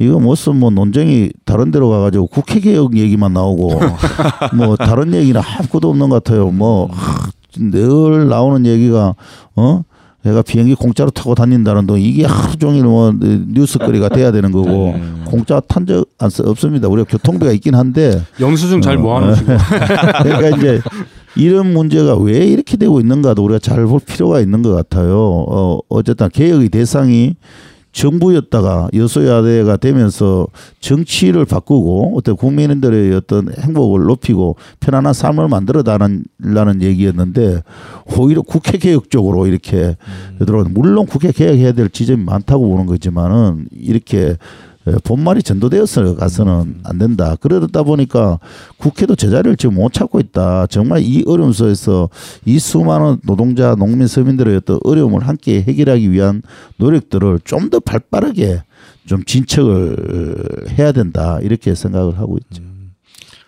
이거 무슨 뭐 논쟁이 다른 데로 가가지고 국회 개혁 얘기만 나오고 뭐 다른 얘기는 아무것도 없는 것 같아요. 뭐늘 나오는 얘기가 어 내가 비행기 공짜로 타고 다닌다는 동 이게 하루 종일 뭐 뉴스거리가 돼야 되는 거고 음. 공짜 탄 적 없습니다. 우리가 교통비가 있긴 한데 영수증 잘 어, 모아놓으시고 그러니까 이제 이런 문제가 왜 이렇게 되고 있는가도 우리가 잘 볼 필요가 있는 것 같아요. 어, 어쨌든 개혁의 대상이 정부였다가 여소야대가 되면서 정치를 바꾸고 어떤 국민들의 어떤 행복을 높이고 편안한 삶을 만들어 달라는 얘기였는데 오히려 국회 개혁 쪽으로 이렇게 들어오는 물론 국회 개혁해야 될 지점이 많다고 보는 거지만은 이렇게 예, 본말이 전도되어서 가서는 안 된다. 그러다 보니까 국회도 제자리를 지금 못 찾고 있다. 정말 이 어려움 속에서 이 수많은 노동자, 농민, 서민들의 어떤 어려움을 함께 해결하기 위한 노력들을 좀 더 발빠르게 좀 진척을 해야 된다. 이렇게 생각을 하고 있죠.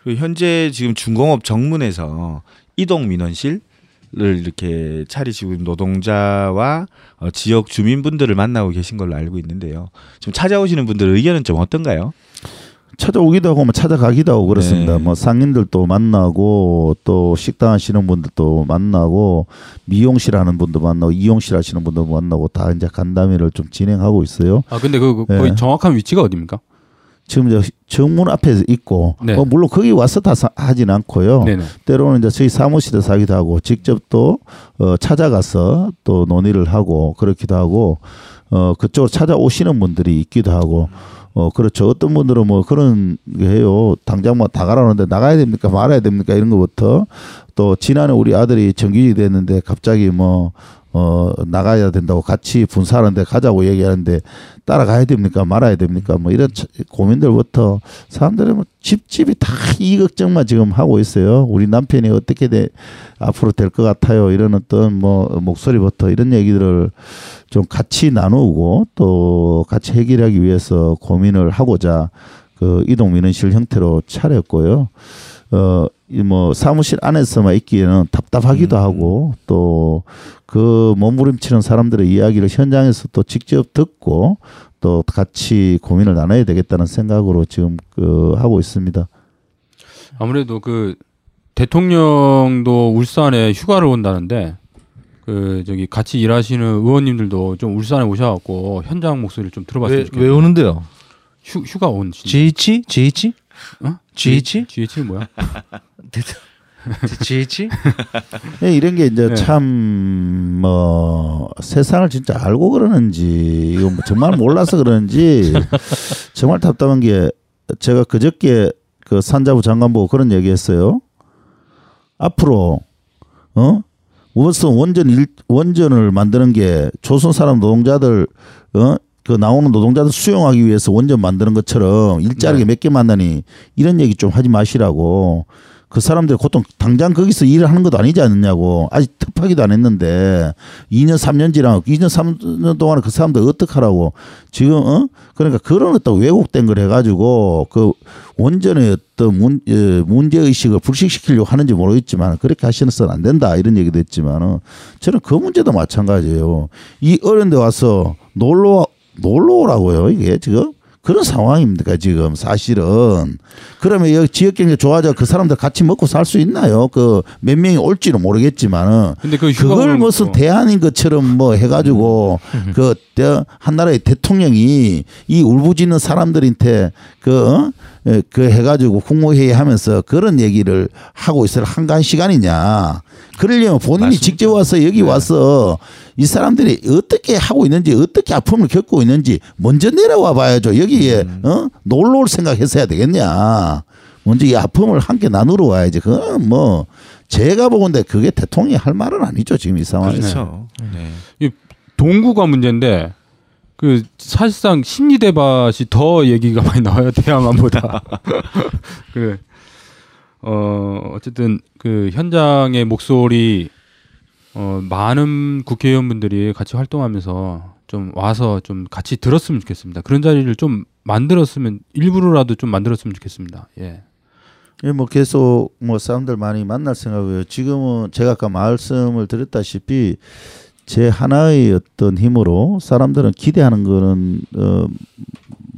그리고 현재 지금 중공업 정문에서 이동 민원실 을 이렇게 차리시고 노동자와 어, 지역 주민분들을 만나고 계신 걸로 알고 있는데요. 지금 찾아오시는 분들 의견은 좀 어떤가요? 찾아오기도 하고 뭐 찾아가기도 하고 그렇습니다. 네. 뭐 상인들도 만나고 또 식당 하시는 분들도 만나고 미용실 하는 분도 만나고 이용실 하시는 분도 만나고 다 이제 간담회를 좀 진행하고 있어요. 아 근데 그, 그 거의 네. 정확한 위치가 어디입니까? 지금 이제 정문 앞에 있고 네. 뭐 물론 거기 와서 다 사- 하진 않고요. 네네. 때로는 이제 저희 사무실에서 하기도 하고 직접 또 어, 찾아가서 또 논의를 하고 그렇기도 하고 어 그쪽으로 찾아오시는 분들이 있기도 하고 어 그렇죠. 어떤 분들은 뭐 그런 게 해요. 당장 뭐다 가라는데 나가야 됩니까 말아야 됩니까 이런 것부터 또 지난해 우리 아들이 정규직이 됐는데 갑자기 뭐 어 나가야 된다고 같이 분사하는데 가자고 얘기하는데 따라가야 됩니까 말아야 됩니까 뭐 이런 차- 고민들부터 사람들은 뭐 집집이 다 이 걱정만 지금 하고 있어요. 우리 남편이 어떻게 돼 앞으로 될 것 같아요. 이런 어떤 뭐 목소리부터 이런 얘기들을 좀 같이 나누고 또 같이 해결하기 위해서 고민을 하고자 그 이동 민원실 형태로 차렸고요. 어, 이뭐 사무실 안에서만 있기에는 답답하기도 하고 또 그 몸부림치는 사람들의 이야기를 현장에서 또 직접 듣고 또 같이 고민을 나눠야 되겠다는 생각으로 지금 그 하고 있습니다. 아무래도 그 대통령도 울산에 휴가를 온다는데 그 저기 같이 일하시는 의원님들도 좀 울산에 오셔갖고 현장 목소리를 좀 들어봤으면 왜, 좋겠어요. 왜 오는데요? 휴, 휴가 온 GH? GH? 어? GH? GH는 뭐야? GH? 예, 이런 게 이제 네. 참뭐 세상을 진짜 알고 그러는지 이거 뭐 정말 몰라서 그러는지 정말 답답한 게 제가 그저께 그 산자부 장관 보고 그런 얘기했어요. 앞으로 어 무슨 원전 일, 원전을 만드는 게 조선 사람 노동자들 어 그 나오는 노동자들 수용하기 위해서 원전 만드는 것처럼 일자리가 몇개 만나니 이런 얘기 좀 하지 마시라고. 그 사람들 보통 당장 거기서 일을 하는 것도 아니지 않느냐고. 아직 특파기도 안 했는데 2년 3년 지나고 2년 3년 동안에 그 사람들 어떡하라고. 지금 어? 그러니까 그런 어떤 왜곡된 걸 해가지고 그 원전의 어떤 문, 예, 문제 의식을 불식시키려고 하는지 모르겠지만 그렇게 하시는선 안 된다. 이런 얘기도 했지만은 저는 그 문제도 마찬가지예요. 이 어른데 와서 놀러 놀러 오라고요 이게 지금 그런 상황입니까 지금 사실은 그러면 여기 지역 경제 좋아져 그 사람들 같이 먹고 살 수 있나요? 그 몇 명이 올지는 모르겠지만은 근데 그 그걸 무슨 대안인 것처럼 뭐 해가지고 그 한 나라의 대통령이 이 울부짖는 사람들한테 그, 어? 예, 그 해가지고 국무회의 하면서 그런 얘기를 하고 있을 한간 시간이냐. 그러려면 본인이 맞습니다. 직접 와서 여기 네. 와서 이 사람들이 어떻게 하고 있는지 어떻게 아픔을 겪고 있는지 먼저 내려와 봐야죠. 여기에 음. 어? 놀러 올 생각 했어야 되겠냐. 먼저 이 아픔을 함께 나누러 와야지. 그건 뭐 제가 보건데 그게 대통령이 할 말은 아니죠. 지금 이 상황에서. 그렇죠. 네. 동구가 문제인데 그 사실상 심리 대밭이 더 얘기가 많이 나와요 대항암보다 그 어, 어쨌든 그 현장의 목소리 어, 많은 국회의원분들이 같이 활동하면서 좀 와서 좀 같이 들었으면 좋겠습니다. 그런 자리를 좀 만들었으면 일부러라도 좀 만들었으면 좋겠습니다. 예. 예, 뭐 계속 뭐 사람들 많이 만날 생각이에요. 지금은 제가 아까 말씀을 드렸다시피 제 하나의 어떤 힘으로 사람들은 기대하는 거는 어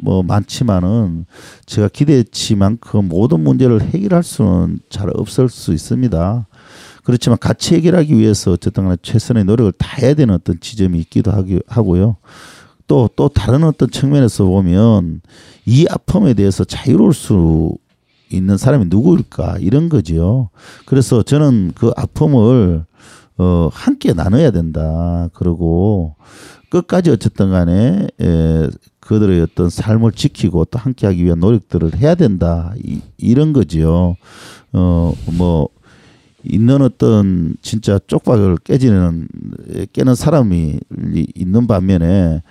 뭐 많지만은 제가 기대치만 그 모든 문제를 해결할 수는 잘 없을 수 있습니다. 그렇지만 같이 해결하기 위해서 어쨌든 간에 최선의 노력을 다해야 되는 어떤 지점이 있기도 하고요. 또, 또 다른 어떤 측면에서 보면 이 아픔에 대해서 자유로울 수 있는 사람이 누구일까 이런 거지요. 그래서 저는 그 아픔을 어 함께 나눠야 된다. 그리고 끝까지 어쨌든 간에 에, 그들의 어떤 삶을 지키고 또 함께 하기 위한 노력들을 해야 된다. 이, 이런 거지요. 어 뭐 있는 어떤 진짜 쪽박을 깨지는 깨는 사람이 있는 반면에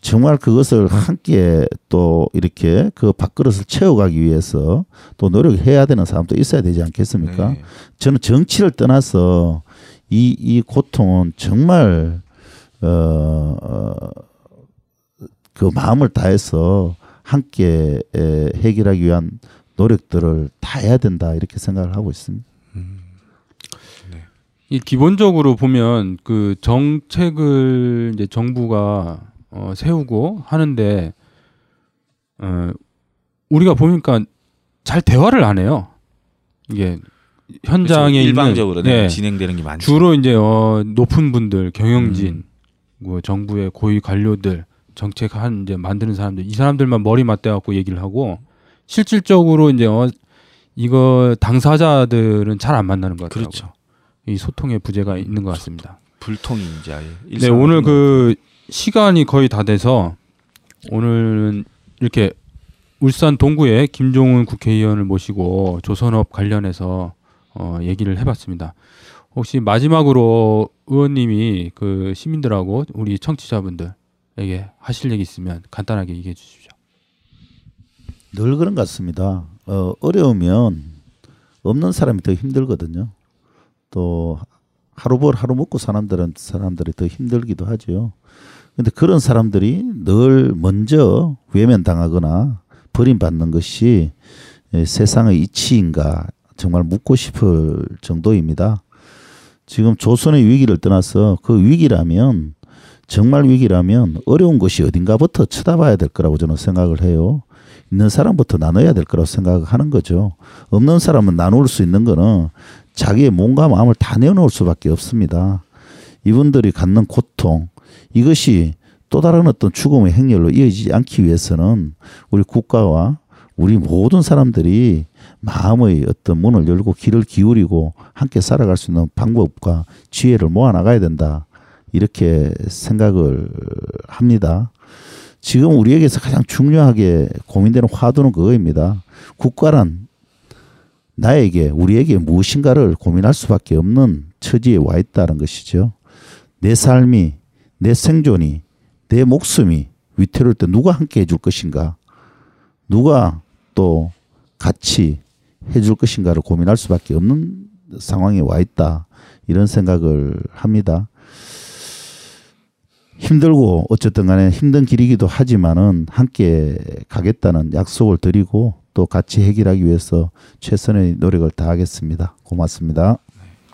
정말 그것을 함께 또 이렇게 그 밥그릇을 채워가기 위해서 또 노력해야 되는 사람도 있어야 되지 않겠습니까? 네. 저는 정치를 떠나서 이, 이 고통은 정말, 어, 어, 그 마음을 다해서 함께 에, 해결하기 위한 노력들을 다 해야 된다 이렇게 생각을 하고 있습니다. 이 기본적으로 보면 그 정책을 이제 정부가 어, 세우고 하는데 어, 우리가 보니까 잘 대화를 안 해요. 이게 현장에 그렇죠. 일방적으로 있는 네, 네, 진행되는 게 많죠. 주로 이제 어, 높은 분들 경영진, 뭐 정부의 고위 관료들 정책 한 이제 만드는 사람들 이 사람들만 머리 맞대 갖고 얘기를 하고 실질적으로 이제 어, 이거 당사자들은 잘 안 만나는 것 같아요. 그렇죠. 이 소통의 부재가 있는 것 같습니다. 불통이 이제 아예 네, 오늘 그 시간이 거의 다 돼서 오늘은 이렇게 울산 동구에 김종훈 국회의원을 모시고 조선업 관련해서 어, 얘기를 해봤습니다. 혹시 마지막으로 의원님이 그 시민들하고 우리 청취자분들에게 하실 얘기 있으면 간단하게 얘기해 주십시오. 늘 그런 것 같습니다. 어, 어려우면 없는 사람이 더 힘들거든요. 또 하루 벌 하루 먹고 사람들은 사람들이 더 힘들기도 하죠. 근데 그런 사람들이 늘 먼저 외면당하거나 버림받는 것이 에, 세상의 이치인가 정말 묻고 싶을 정도입니다. 지금 조선의 위기를 떠나서 그 위기라면 정말 위기라면 어려운 것이 어딘가부터 쳐다봐야 될 거라고 저는 생각을 해요. 있는 사람부터 나눠야 될 거라고 생각하는 거죠. 없는 사람은 나눌 수 있는 거는 자기의 몸과 마음을 다 내놓을 수밖에 없습니다. 이분들이 갖는 고통 이것이 또 다른 어떤 죽음의 행렬로 이어지지 않기 위해서는 우리 국가와 우리 모든 사람들이 마음의 어떤 문을 열고 귀를 기울이고 함께 살아갈 수 있는 방법과 지혜를 모아 나가야 된다. 이렇게 생각을 합니다. 지금 우리에게서 가장 중요하게 고민되는 화두는 그거입니다. 국가란 나에게 우리에게 무엇인가를 고민할 수밖에 없는 처지에 와 있다는 것이죠. 내 삶이 내 생존이 내 목숨이 위태로울 때 누가 함께 해줄 것인가, 누가 또 같이 해줄 것인가를 고민할 수밖에 없는 상황에 와 있다 이런 생각을 합니다. 힘들고 어쨌든 간에 힘든 길이기도 하지만은 함께 가겠다는 약속을 드리고 또 같이 해결하기 위해서 최선의 노력을 다하겠습니다. 고맙습니다.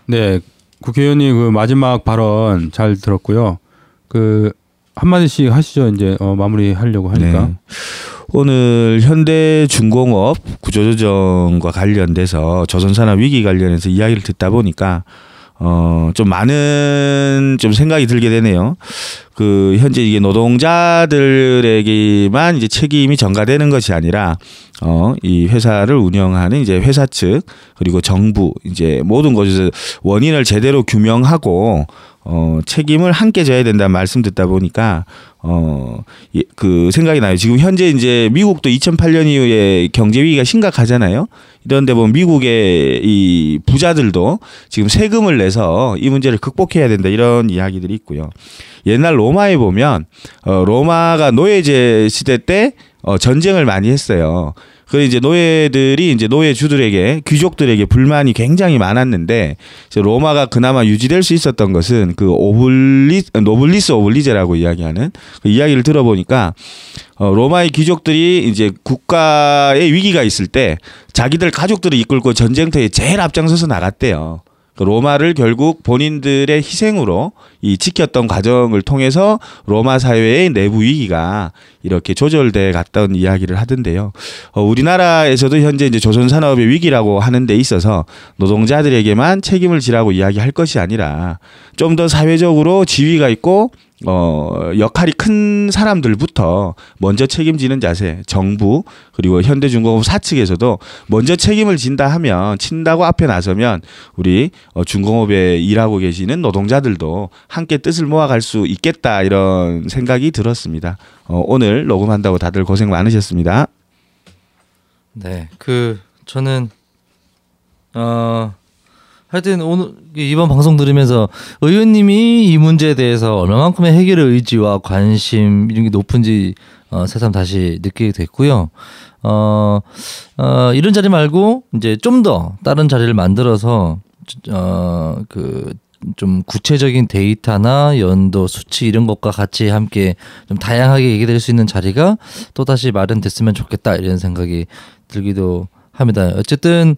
네, 국회의원님 그 마지막 발언 잘 들었고요. 그 한마디씩 하시죠. 이제 어, 마무리하려고 하니까. 네. 오늘 현대중공업 구조조정과 관련돼서 조선산업 위기 관련해서 이야기를 듣다 보니까 어, 좀 많은 좀 생각이 들게 되네요. 그 현재 이게 노동자들에게만 이제 책임이 전가되는 것이 아니라 어, 이 회사를 운영하는 이제 회사 측 그리고 정부 이제 모든 곳에서 원인을 제대로 규명하고 어, 책임을 함께 져야 된다는 말씀 듣다 보니까 어, 예, 그 생각이 나요. 지금 현재 이제 미국도 2008년 이후에 경제 위기가 심각하잖아요. 이런데 보면 미국의 이 부자들도 지금 세금을 내서 이 문제를 극복해야 된다 이런 이야기들이 있고요. 옛날 로마에 보면 어, 로마가 노예제 시대 때 어, 전쟁을 많이 했어요. 그 이제 노예들이 이제 노예주들에게 귀족들에게 불만이 굉장히 많았는데 이제 로마가 그나마 유지될 수 있었던 것은 그 오블리 노블리스 오블리제라고 이야기하는 그 이야기를 들어보니까 어, 로마의 귀족들이 이제 국가의 위기가 있을 때 자기들 가족들을 이끌고 전쟁터에 제일 앞장서서 나갔대요. 그 로마를 결국 본인들의 희생으로 이 지켰던 과정을 통해서 로마 사회의 내부 위기가 이렇게 조절돼 갔던 이야기를 하던데요. 어, 우리나라에서도 현재 이제 조선 산업의 위기라고 하는 데 있어서 노동자들에게만 책임을 지라고 이야기할 것이 아니라 좀 더 사회적으로 지위가 있고 어, 역할이 큰 사람들부터 먼저 책임지는 자세, 정부, 그리고 현대중공업 사측에서도 먼저 책임을 진다 하면, 친다고 앞에 나서면, 우리 어, 중공업에 일하고 계시는 노동자들도 함께 뜻을 모아갈 수 있겠다, 이런 생각이 들었습니다. 어, 오늘 녹음한다고 다들 고생 많으셨습니다. 네, 그, 저는, 어, 하여튼 오늘 이번 방송 들으면서 의원님이 이 문제에 대해서 얼마만큼의 해결의 의지와 관심 이런 게 높은지 어, 새삼 다시 느끼게 됐고요. 어, 어, 이런 자리 말고 이제 좀 더 다른 자리를 만들어서 어, 그 좀 구체적인 데이터나 연도 수치 이런 것과 같이 함께 좀 다양하게 얘기될 수 있는 자리가 또 다시 마련됐으면 좋겠다 이런 생각이 들기도 합니다. 어쨌든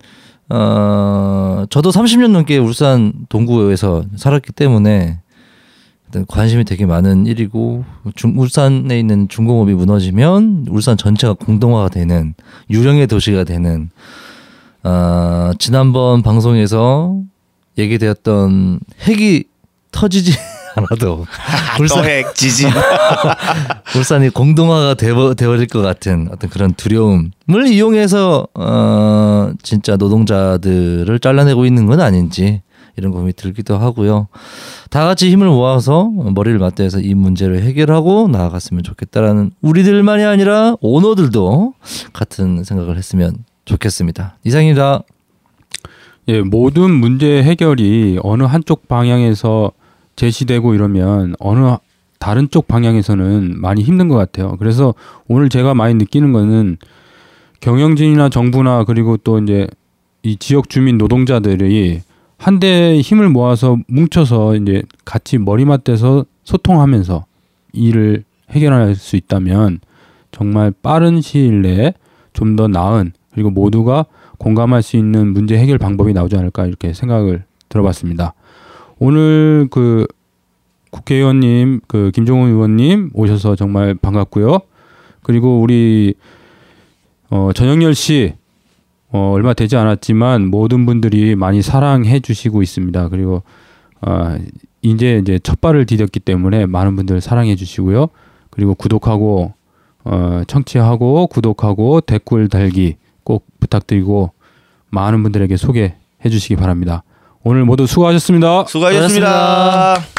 어, 저도 30년 넘게 울산 동구에서 살았기 때문에 관심이 되게 많은 일이고 중, 울산에 있는 중공업이 무너지면 울산 전체가 공동화가 되는 유령의 도시가 되는 어, 지난번 방송에서 얘기되었던 핵이 터지지 않아도 울산 핵 지진 울산이 공동화가 되어 되어질 것 같은 어떤 그런 두려움을 이용해서 어 진짜 노동자들을 잘라내고 있는 건 아닌지 이런 고민이 들기도 하고요. 다 같이 힘을 모아서 머리를 맞대서 이 문제를 해결하고 나아갔으면 좋겠다라는 우리들만이 아니라 오너들도 같은 생각을 했으면 좋겠습니다. 이상입니다. 예, 모든 문제 해결이 어느 한쪽 방향에서 제시되고 이러면 어느 다른 쪽 방향에서는 많이 힘든 것 같아요. 그래서 오늘 제가 많이 느끼는 거는 경영진이나 정부나 그리고 또 이제 이 지역 주민 노동자들이 한데 힘을 모아서 뭉쳐서 이제 같이 머리맡대서 소통하면서 일을 해결할 수 있다면 정말 빠른 시일 내에 좀 더 나은 그리고 모두가 공감할 수 있는 문제 해결 방법이 나오지 않을까 이렇게 생각을 들어봤습니다. 오늘 그 국회의원님, 그 김종훈 의원님 오셔서 정말 반갑고요. 그리고 우리 어, 전영열 씨 어, 얼마 되지 않았지만 모든 분들이 많이 사랑해 주시고 있습니다. 그리고 어, 이제 이제 첫 발을 디뎠기 때문에 많은 분들 사랑해 주시고요. 그리고 구독하고 어, 청취하고 구독하고 댓글 달기 꼭 부탁드리고 많은 분들에게 소개해 주시기 바랍니다. 오늘 모두 수고하셨습니다. 수고하셨습니다. 수고하셨습니다.